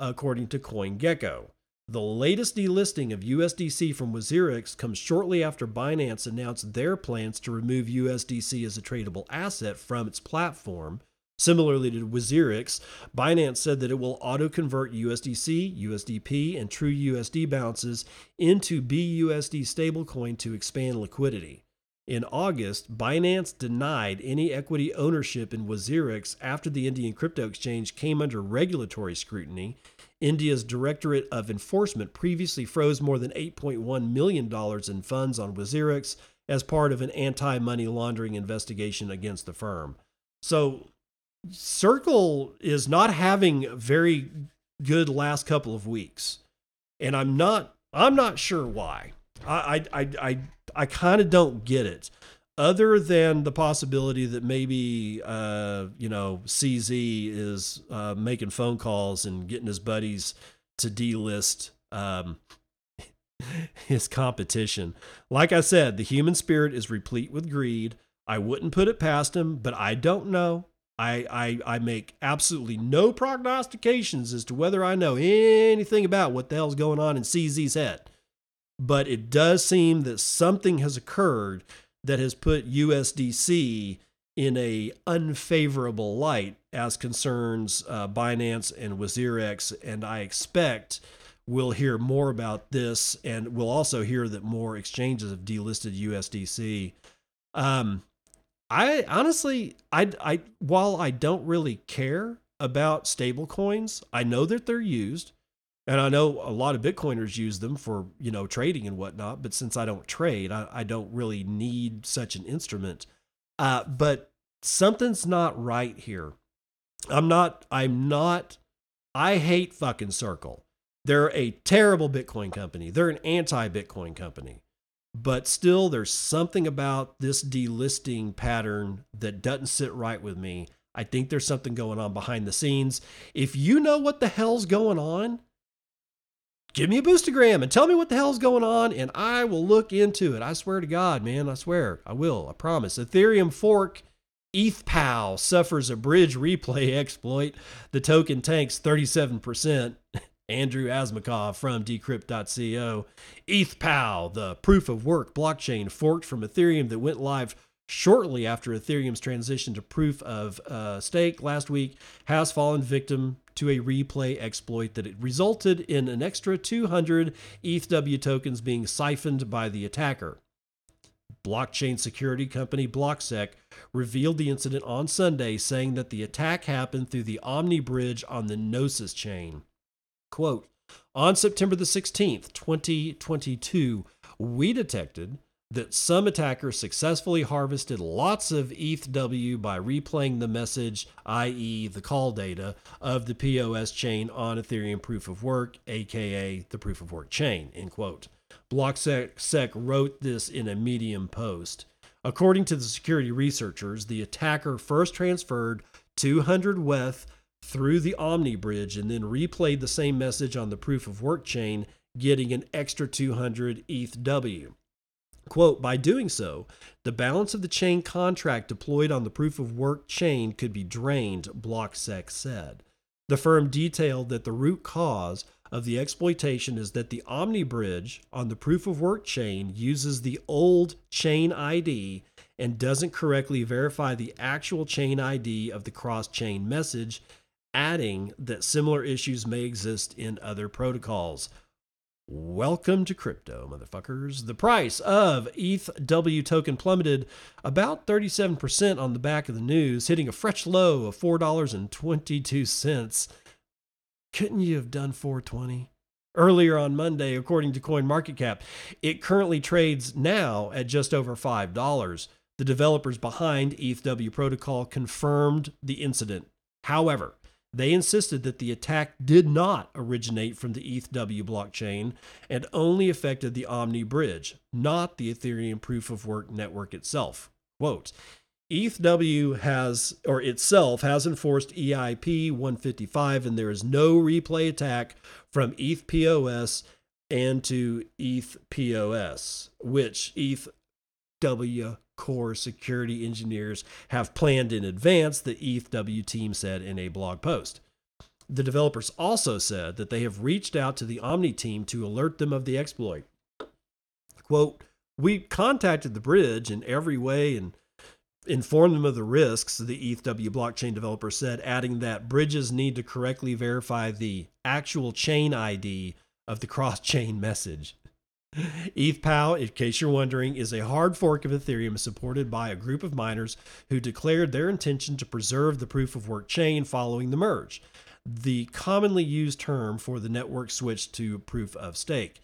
according to CoinGecko. The latest delisting of USDC from WazirX comes shortly after Binance announced their plans to remove USDC as a tradable asset from its platform. Similarly to WazirX, Binance said that it will auto convert USDC, USDP, and TrueUSD balances into BUSD stablecoin to expand liquidity. In August, Binance denied any equity ownership in WazirX after the Indian crypto exchange came under regulatory scrutiny. India's Directorate of Enforcement previously froze more than $8.1 million in funds on WazirX as part of an anti money laundering investigation against the firm. So Circle is not having very good last couple of weeks. And I'm not I'm not sure why. I I I I, kind of don't get it. Other than the possibility that maybe uh, you know CZ is uh, making phone calls and getting his buddies to delist um, [laughs] his competition. Like I said, the human spirit is replete with greed. I wouldn't put it past him, but I don't know. I, I, I make absolutely no prognostications as to whether I know anything about what the hell's going on in CZ's head. But it does seem that something has occurred that has put USDC in a unfavorable light as concerns uh, Binance and WazirX, and I expect we'll hear more about this, and we'll also hear that more exchanges have delisted USDC. Um, I honestly, I, I, while I don't really care about stablecoins, I know that they're used, and I know a lot of Bitcoiners use them for you know trading and whatnot. But since I don't trade, I, I don't really need such an instrument. Uh, but something's not right here. I'm not. I'm not. I hate fucking Circle. They're a terrible Bitcoin company. They're an anti-Bitcoin company. But still, there's something about this delisting pattern that doesn't sit right with me. I think there's something going on behind the scenes. If you know what the hell's going on, give me a boostagram and tell me what the hell's going on, and I will look into it. I swear to God, man, I swear. I will. I promise. Ethereum fork ETHPOW suffers a bridge replay [laughs] exploit. The token tanks 37%. [laughs] Andrew Asmakov from decrypt.co. ETHPOW, the proof of work blockchain forked from Ethereum that went live shortly after Ethereum's transition to proof of uh, stake last week, has fallen victim to a replay exploit that it resulted in an extra 200 ETHW tokens being siphoned by the attacker. Blockchain security company Blocksec revealed the incident on Sunday, saying that the attack happened through the Omni bridge on the Gnosis chain. Quote, on September the 16th, 2022, we detected that some attackers successfully harvested lots of ETHW by replaying the message, i.e., the call data, of the POS chain on Ethereum proof of work, aka the proof of work chain. End quote. Blocksec wrote this in a Medium post. According to the security researchers, the attacker first transferred 200 WETH through the Omni bridge and then replayed the same message on the proof of work chain, getting an extra 200 ETHW. Quote, by doing so, the balance of the chain contract deployed on the proof of work chain could be drained, Blocksec said. The firm detailed that the root cause of the exploitation is that the Omni bridge on the proof of work chain uses the old chain ID and doesn't correctly verify the actual chain ID of the cross chain message adding that similar issues may exist in other protocols. Welcome to crypto, motherfuckers. The price of ETHW token plummeted about 37% on the back of the news, hitting a fresh low of $4.22. Couldn't you have done 420? Earlier on Monday, according to CoinMarketCap, it currently trades now at just over $5. The developers behind ETHW protocol confirmed the incident. However, they insisted that the attack did not originate from the ETHW blockchain and only affected the Omni bridge, not the Ethereum proof of work network itself. Quote, ETHW has, or itself, has enforced EIP 155, and there is no replay attack from ETHPOS and to ETHPOS, which ETHW core security engineers have planned in advance, the ETHW team said in a blog post. The developers also said that they have reached out to the Omni team to alert them of the exploit. Quote, We contacted the bridge in every way and informed them of the risks, the ETHW blockchain developer said, adding that bridges need to correctly verify the actual chain ID of the cross chain message. ETHPOW, in case you're wondering, is a hard fork of Ethereum supported by a group of miners who declared their intention to preserve the proof of work chain following the merge, the commonly used term for the network switch to proof of stake.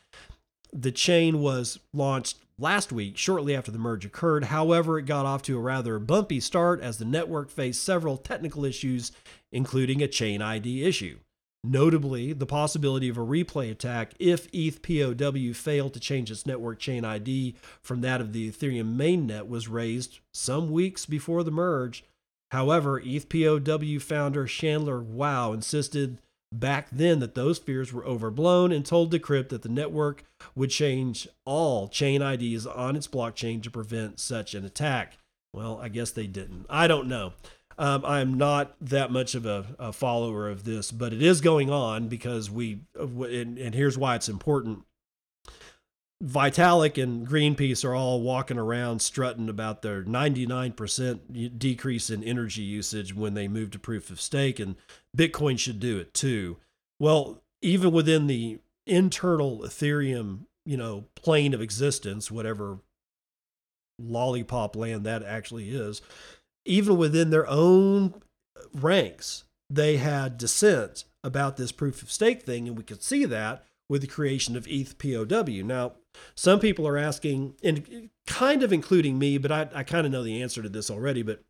The chain was launched last week, shortly after the merge occurred. However, it got off to a rather bumpy start as the network faced several technical issues, including a chain ID issue. Notably, the possibility of a replay attack if ETH POW failed to change its network chain ID from that of the Ethereum mainnet was raised some weeks before the merge. However, ETH POW founder Chandler Guo insisted back then that those fears were overblown and told Decrypt that the network would change all chain IDs on its blockchain to prevent such an attack. Well, I guess they didn't. I don't know. Um, I'm not that much of a, a, follower of this, but it is going on because we, and, and here's why it's important. Vitalik and Greenpeace are all walking around strutting about their 99% decrease in energy usage when they move to proof of stake, and Bitcoin should do it too. Well, even within the internal Ethereum, you know, plane of existence, whatever lollipop land that actually is, even within their own ranks, they had dissent about this proof of stake thing, and we could see that with the creation of ETH POW. Now, some people are asking, and kind of including me, but I, I kind of know the answer to this already, but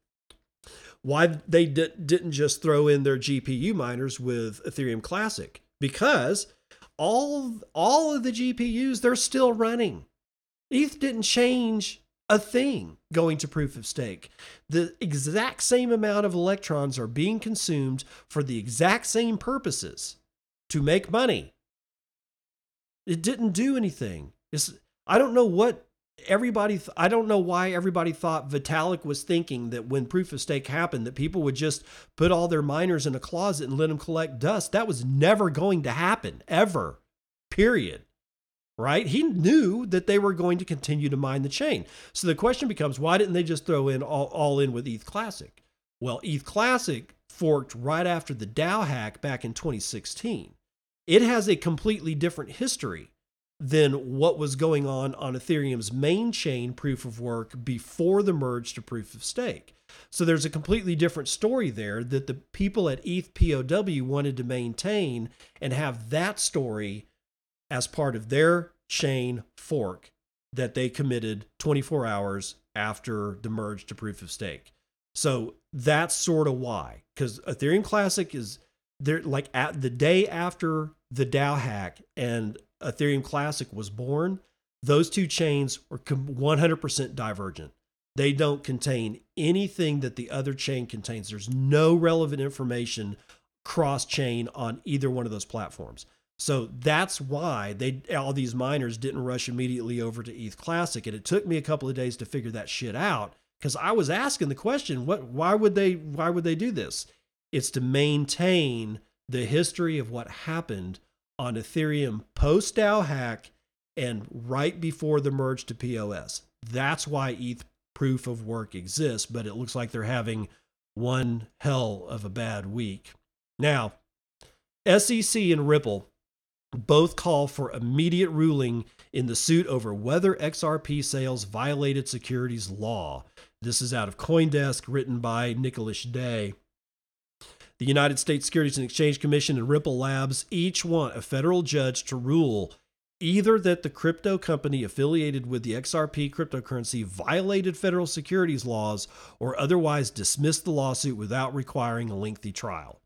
why they di- didn't just throw in their GPU miners with Ethereum Classic? Because all all of the GPUs they're still running. ETH didn't change a thing going to proof of stake. The exact same amount of electrons are being consumed for the exact same purposes to make money. It didn't do anything. It's, I don't know what everybody, th- I don't know why everybody thought Vitalik was thinking that when proof of stake happened, that people would just put all their miners in a closet and let them collect dust. That was never going to happen, ever, period right? He knew that they were going to continue to mine the chain. So the question becomes why didn't they just throw in all, all in with ETH Classic? Well, ETH Classic forked right after the DAO hack back in 2016. It has a completely different history than what was going on on Ethereum's main chain proof of work before the merge to proof of stake. So there's a completely different story there that the people at ETH POW wanted to maintain and have that story as part of their chain fork that they committed 24 hours after the merge to proof of stake. So that's sort of why, because Ethereum Classic is there like at the day after the DAO hack and Ethereum Classic was born, those two chains were 100% divergent. They don't contain anything that the other chain contains. There's no relevant information cross chain on either one of those platforms. So that's why they all these miners didn't rush immediately over to ETH Classic, and it took me a couple of days to figure that shit out because I was asking the question, what? Why would they? Why would they do this? It's to maintain the history of what happened on Ethereum post DAO hack and right before the merge to POS. That's why ETH proof of work exists, but it looks like they're having one hell of a bad week. Now, SEC and Ripple both call for immediate ruling in the suit over whether XRP sales violated securities law. This is out of Coindesk, written by Nikhilesh De. The United States Securities and Exchange Commission and Ripple Labs each want a federal judge to rule either that the crypto company affiliated with the XRP cryptocurrency violated federal securities laws or otherwise dismissed the lawsuit without requiring a lengthy trial.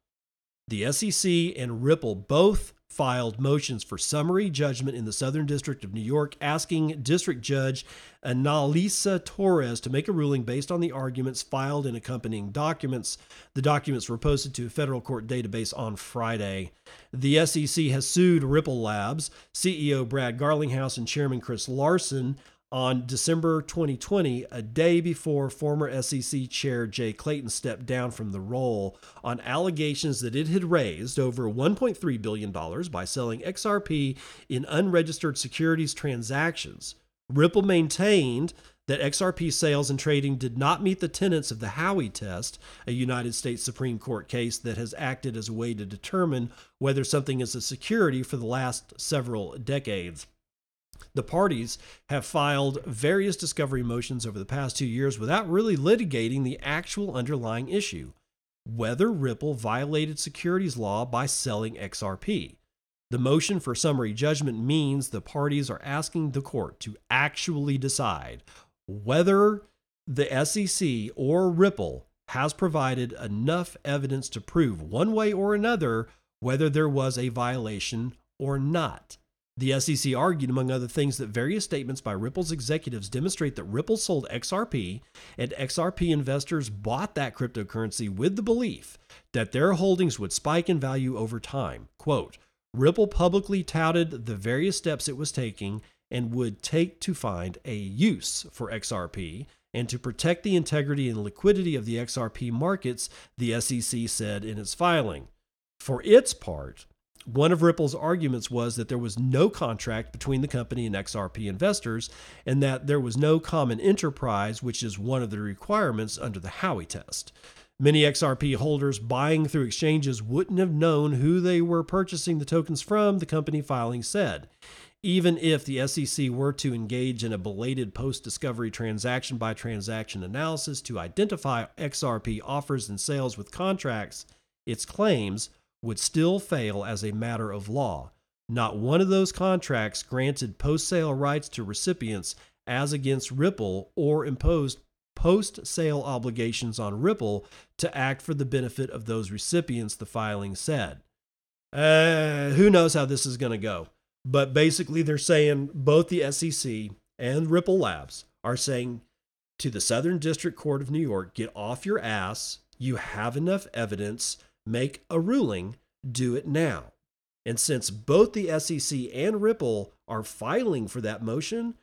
The SEC and Ripple both filed motions for summary judgment in the Southern District of New York, asking District Judge Analisa Torres to make a ruling based on the arguments filed in accompanying documents. The documents were posted to a federal court database on Friday. The SEC has sued Ripple Labs. CEO Brad Garlinghouse and Chairman Chris Larsen on December 2020, a day before former SEC Chair Jay Clayton stepped down from the role, on allegations that it had raised over $1.3 billion by selling XRP in unregistered securities transactions. Ripple maintained that XRP sales and trading did not meet the tenets of the Howey test, a United States Supreme Court case that has acted as a way to determine whether something is a security for the last several decades. The parties have filed various discovery motions over the past two years without really litigating the actual underlying issue whether Ripple violated securities law by selling XRP. The motion for summary judgment means the parties are asking the court to actually decide whether the SEC or Ripple has provided enough evidence to prove one way or another whether there was a violation or not. The SEC argued, among other things, that various statements by Ripple's executives demonstrate that Ripple sold XRP and XRP investors bought that cryptocurrency with the belief that their holdings would spike in value over time. Quote, Ripple publicly touted the various steps it was taking and would take to find a use for XRP and to protect the integrity and liquidity of the XRP markets, the SEC said in its filing. For its part, one of Ripple's arguments was that there was no contract between the company and XRP investors, and that there was no common enterprise, which is one of the requirements under the Howey test. Many XRP holders buying through exchanges wouldn't have known who they were purchasing the tokens from, the company filing said. Even if the SEC were to engage in a belated post discovery transaction by transaction analysis to identify XRP offers and sales with contracts, its claims would still fail as a matter of law. Not one of those contracts granted post sale rights to recipients as against Ripple or imposed post sale obligations on Ripple to act for the benefit of those recipients, the filing said. Uh, who knows how this is going to go? But basically, they're saying both the SEC and Ripple Labs are saying to the Southern District Court of New York, get off your ass. You have enough evidence make a ruling, do it now. And since both the SEC and Ripple are filing for that motion,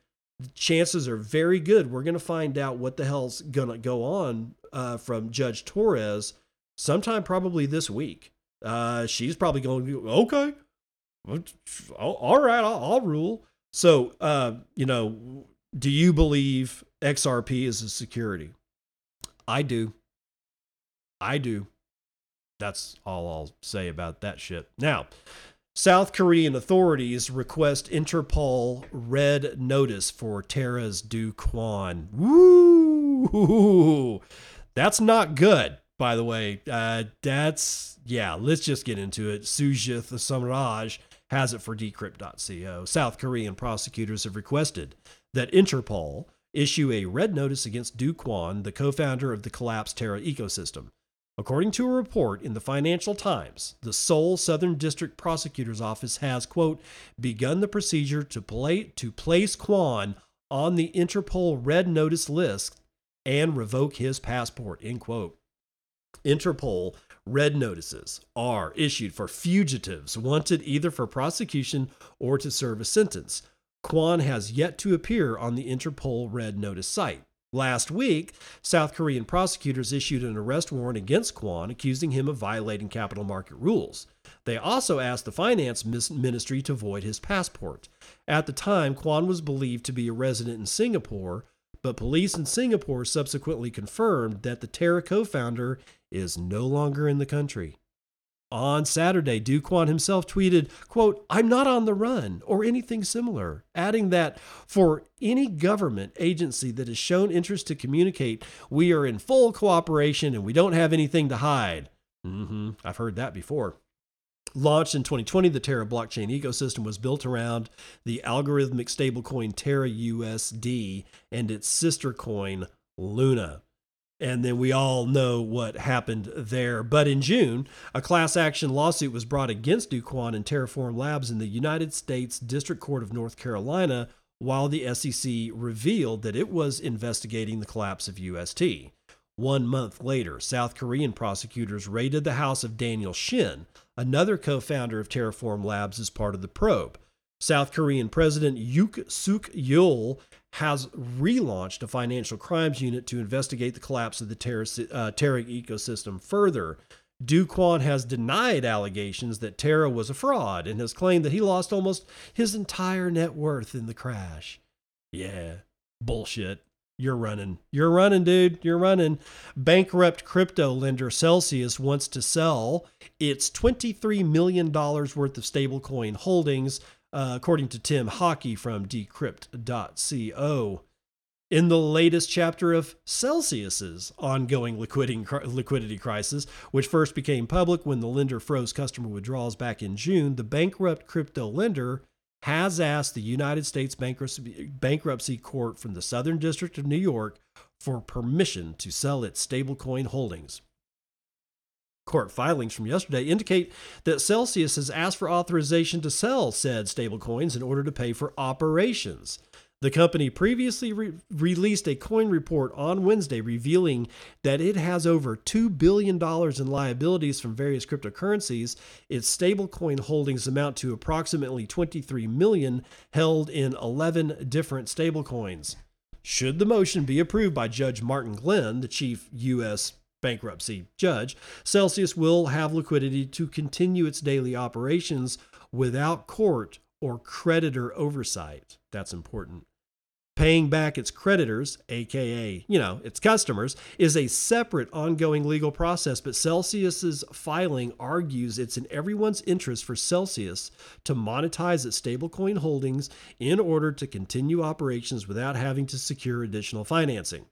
chances are very good we're going to find out what the hell's going to go on uh, from Judge Torres sometime probably this week. Uh, she's probably going to okay, all right, I'll, I'll rule. So, uh, you know, do you believe XRP is a security? I do. I do. That's all I'll say about that shit. Now, South Korean authorities request Interpol red notice for Terra's Do Kwon. Woo! That's not good, by the way. Uh, that's, yeah, let's just get into it. Sujith Samraj has it for decrypt.co. South Korean prosecutors have requested that Interpol issue a red notice against Do Kwon, the co founder of the collapsed Terra ecosystem. According to a report in the Financial Times, the Seoul Southern District Prosecutor's Office has, quote, begun the procedure to, play, to place Kwon on the Interpol red notice list and revoke his passport, end quote. Interpol red notices are issued for fugitives wanted either for prosecution or to serve a sentence. Kwon has yet to appear on the Interpol red notice site. Last week, South Korean prosecutors issued an arrest warrant against Kwon, accusing him of violating capital market rules. They also asked the finance ministry to void his passport. At the time, Kwon was believed to be a resident in Singapore, but police in Singapore subsequently confirmed that the Terra co founder is no longer in the country. On Saturday, Kwon himself tweeted, quote, I'm not on the run or anything similar, adding that for any government agency that has shown interest to communicate, we are in full cooperation and we don't have anything to hide. Mm-hmm. I've heard that before. Launched in 2020, the Terra blockchain ecosystem was built around the algorithmic stablecoin Terra USD and its sister coin Luna and then we all know what happened there. But in June, a class action lawsuit was brought against Kwon and Terraform Labs in the United States District Court of North Carolina, while the SEC revealed that it was investigating the collapse of UST. One month later, South Korean prosecutors raided the house of Daniel Shin, another co founder of Terraform Labs, as part of the probe. South Korean President Yoon Suk Yeol has relaunched a financial crimes unit to investigate the collapse of the Terra, uh, Terra ecosystem further. Kwon has denied allegations that Terra was a fraud and has claimed that he lost almost his entire net worth in the crash. Yeah, bullshit. You're running. You're running, dude. You're running. Bankrupt crypto lender Celsius wants to sell its $23 million worth of stablecoin holdings uh, according to Tim Hakki from Decrypt.co. in the latest chapter of Celsius's ongoing liquidity, crisis, which first became public when the lender froze customer withdrawals back in June, the bankrupt crypto lender has asked the United States Bankruptcy Court from the Southern District of New York for permission to sell its stablecoin holdings. Court filings from yesterday indicate that Celsius has asked for authorization to sell said stablecoins in order to pay for operations. The company previously re- released a coin report on Wednesday revealing that it has over $2 billion in liabilities from various cryptocurrencies. Its stablecoin holdings amount to approximately 23 million held in 11 different stablecoins. Should the motion be approved by Judge Martin Glenn, the chief U.S. bankruptcy judge, Celsius will have liquidity to continue its daily operations without court or creditor oversight. That's important. Paying back its creditors, aka, you know, its customers, is a separate ongoing legal process, but Celsius's filing argues it's in everyone's interest for Celsius to monetize its stablecoin holdings in order to continue operations without having to secure additional financing.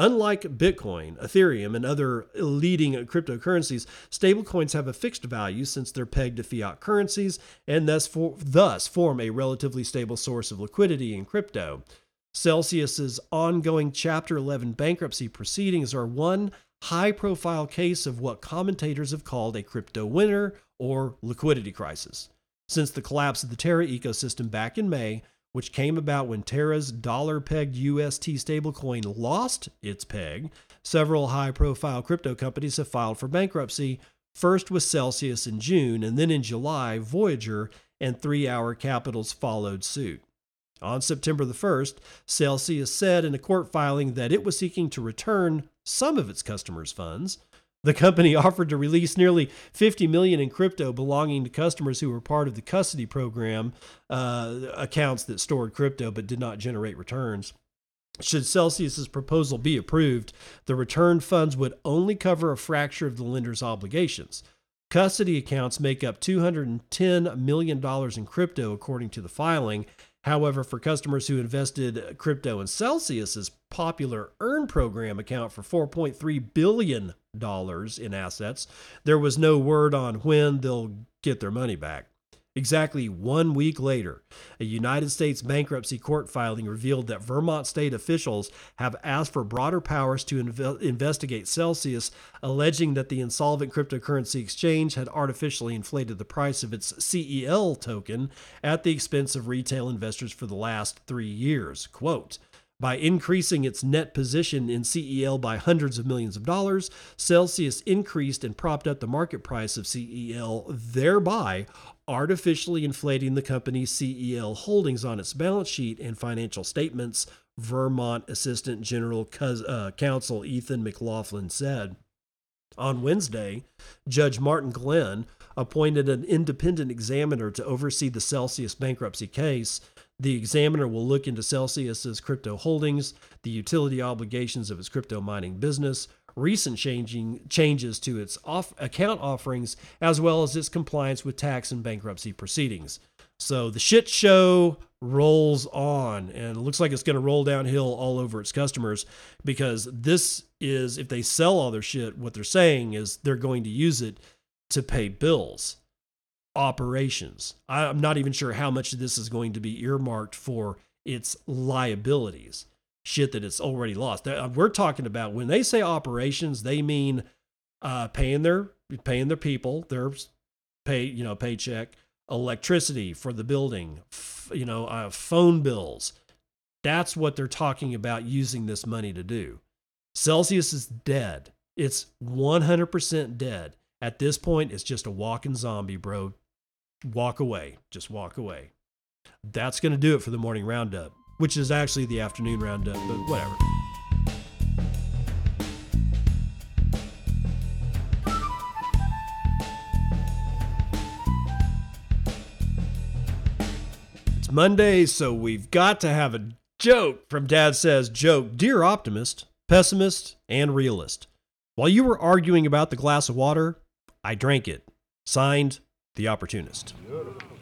Unlike Bitcoin, Ethereum, and other leading cryptocurrencies, stablecoins have a fixed value since they're pegged to fiat currencies and thus, for, thus form a relatively stable source of liquidity in crypto. Celsius's ongoing Chapter 11 bankruptcy proceedings are one high profile case of what commentators have called a crypto winter or liquidity crisis. Since the collapse of the Terra ecosystem back in May, which came about when Terra's dollar pegged UST stablecoin lost its peg, several high profile crypto companies have filed for bankruptcy, first with Celsius in June, and then in July, Voyager and Three Arrows Capital followed suit. On September the 1st, Celsius said in a court filing that it was seeking to return some of its customers' funds. The company [laughs] offered to release nearly 50 million in crypto belonging to customers who were part of the custody program uh, accounts that stored crypto but did not generate returns. Should Celsius's proposal be approved, the returned funds would only cover a fraction of the lender's obligations. Custody accounts make up $210 million in crypto, according to the filing, However, for customers who invested uh, crypto in Celsius's popular Earn program account for $4.3 billion in assets, there was no word on when they'll get their money back. Exactly one week later, a United States bankruptcy court filing revealed that Vermont state officials have asked for broader powers to inve- investigate Celsius, alleging that the insolvent cryptocurrency exchange had artificially inflated the price of its CEL token at the expense of retail investors for the last three years. Quote, by increasing its net position in CEL by hundreds of millions of dollars, Celsius increased and propped up the market price of CEL, thereby artificially inflating the company's CEL holdings on its balance sheet and financial statements, Vermont Assistant General uh, Counsel Ethan McLaughlin said. On Wednesday, Judge Martin Glenn appointed an independent examiner to oversee the Celsius bankruptcy case. The examiner will look into Celsius's crypto holdings, the utility obligations of its crypto mining business, recent changing changes to its off account offerings as well as its compliance with tax and bankruptcy proceedings. So the shit show rolls on and it looks like it's going to roll downhill all over its customers because this is if they sell all their shit what they're saying is they're going to use it to pay bills operations i'm not even sure how much of this is going to be earmarked for its liabilities shit that it's already lost. Uh, we're talking about when they say operations, they mean uh, paying their paying their people their pay you know paycheck, electricity for the building, f- you know uh, phone bills. That's what they're talking about using this money to do. Celsius is dead. It's 100% dead. At this point, it's just a walking zombie, bro. Walk away. Just walk away. That's going to do it for the morning roundup which is actually the afternoon roundup, but whatever. It's Monday, so we've got to have a joke from Dad Says Joke. Dear optimist, pessimist, and realist, while you were arguing about the glass of water, I drank it. Signed, The Opportunist. Beautiful.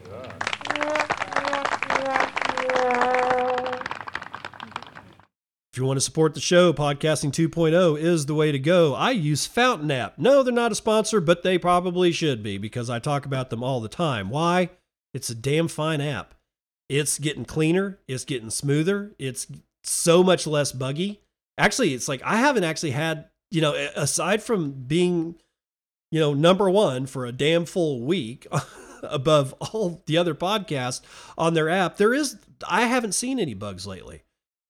If you want to support the show, Podcasting 2.0 is the way to go. I use Fountain App. No, they're not a sponsor, but they probably should be because I talk about them all the time. Why? It's a damn fine app. It's getting cleaner, it's getting smoother, it's so much less buggy. Actually, it's like I haven't actually had, you know, aside from being, you know, number one for a damn full week [laughs] above all the other podcasts on their app, there is I haven't seen any bugs lately.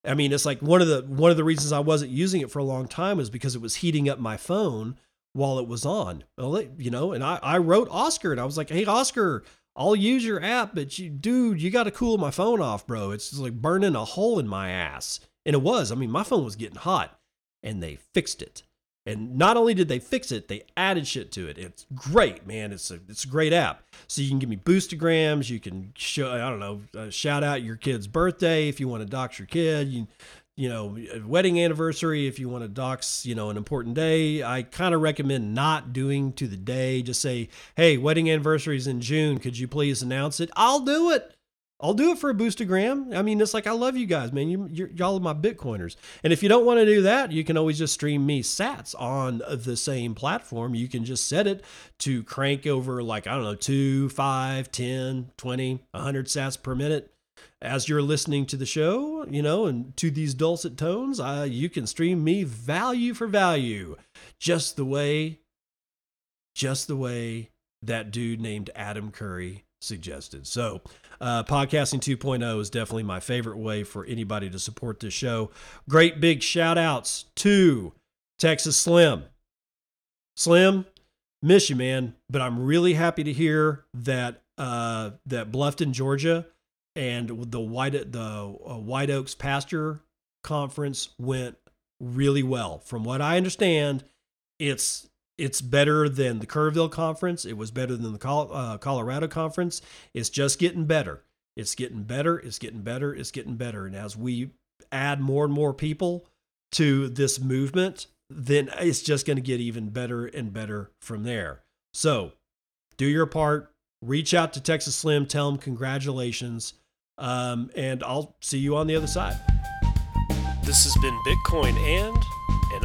I mean, it's like one of the one of the reasons I wasn't using it for a long time is because it was heating up my phone while it was on. Well, you know, and I, I wrote Oscar and I was like, hey, Oscar, I'll use your app, but you, dude, you got to cool my phone off, bro. It's like burning a hole in my ass. And it was. I mean, my phone was getting hot and they fixed it. And not only did they fix it, they added shit to it. It's great, man. It's a it's a great app. So you can give me boostagrams. You can show I don't know uh, shout out your kid's birthday if you want to dox your kid. You you know wedding anniversary if you want to dox you know an important day. I kind of recommend not doing to the day. Just say hey wedding anniversary is in June. Could you please announce it? I'll do it. I'll do it for a boostagram. I mean, it's like I love you guys, man. You, y'all are my Bitcoiners. And if you don't want to do that, you can always just stream me Sats on the same platform. You can just set it to crank over like I don't know, two, five, 10, 20, 100 Sats per minute. As you're listening to the show, you know, and to these dulcet tones, uh, you can stream me value for value, just the way, just the way that dude named Adam Curry suggested. So, uh, podcasting 2.0 is definitely my favorite way for anybody to support this show. Great big shout outs to Texas Slim. Slim, miss you, man, but I'm really happy to hear that uh, that Bluffton, Georgia, and the White the uh, White Oak Pastures Conference went really well. From what I understand, it's it's better than the Kerrville conference. It was better than the uh, Colorado conference. It's just getting better. It's getting better. It's getting better. It's getting better. And as we add more and more people to this movement, then it's just going to get even better and better from there. So do your part. Reach out to Texas Slim. Tell them congratulations. Um, and I'll see you on the other side. This has been Bitcoin and,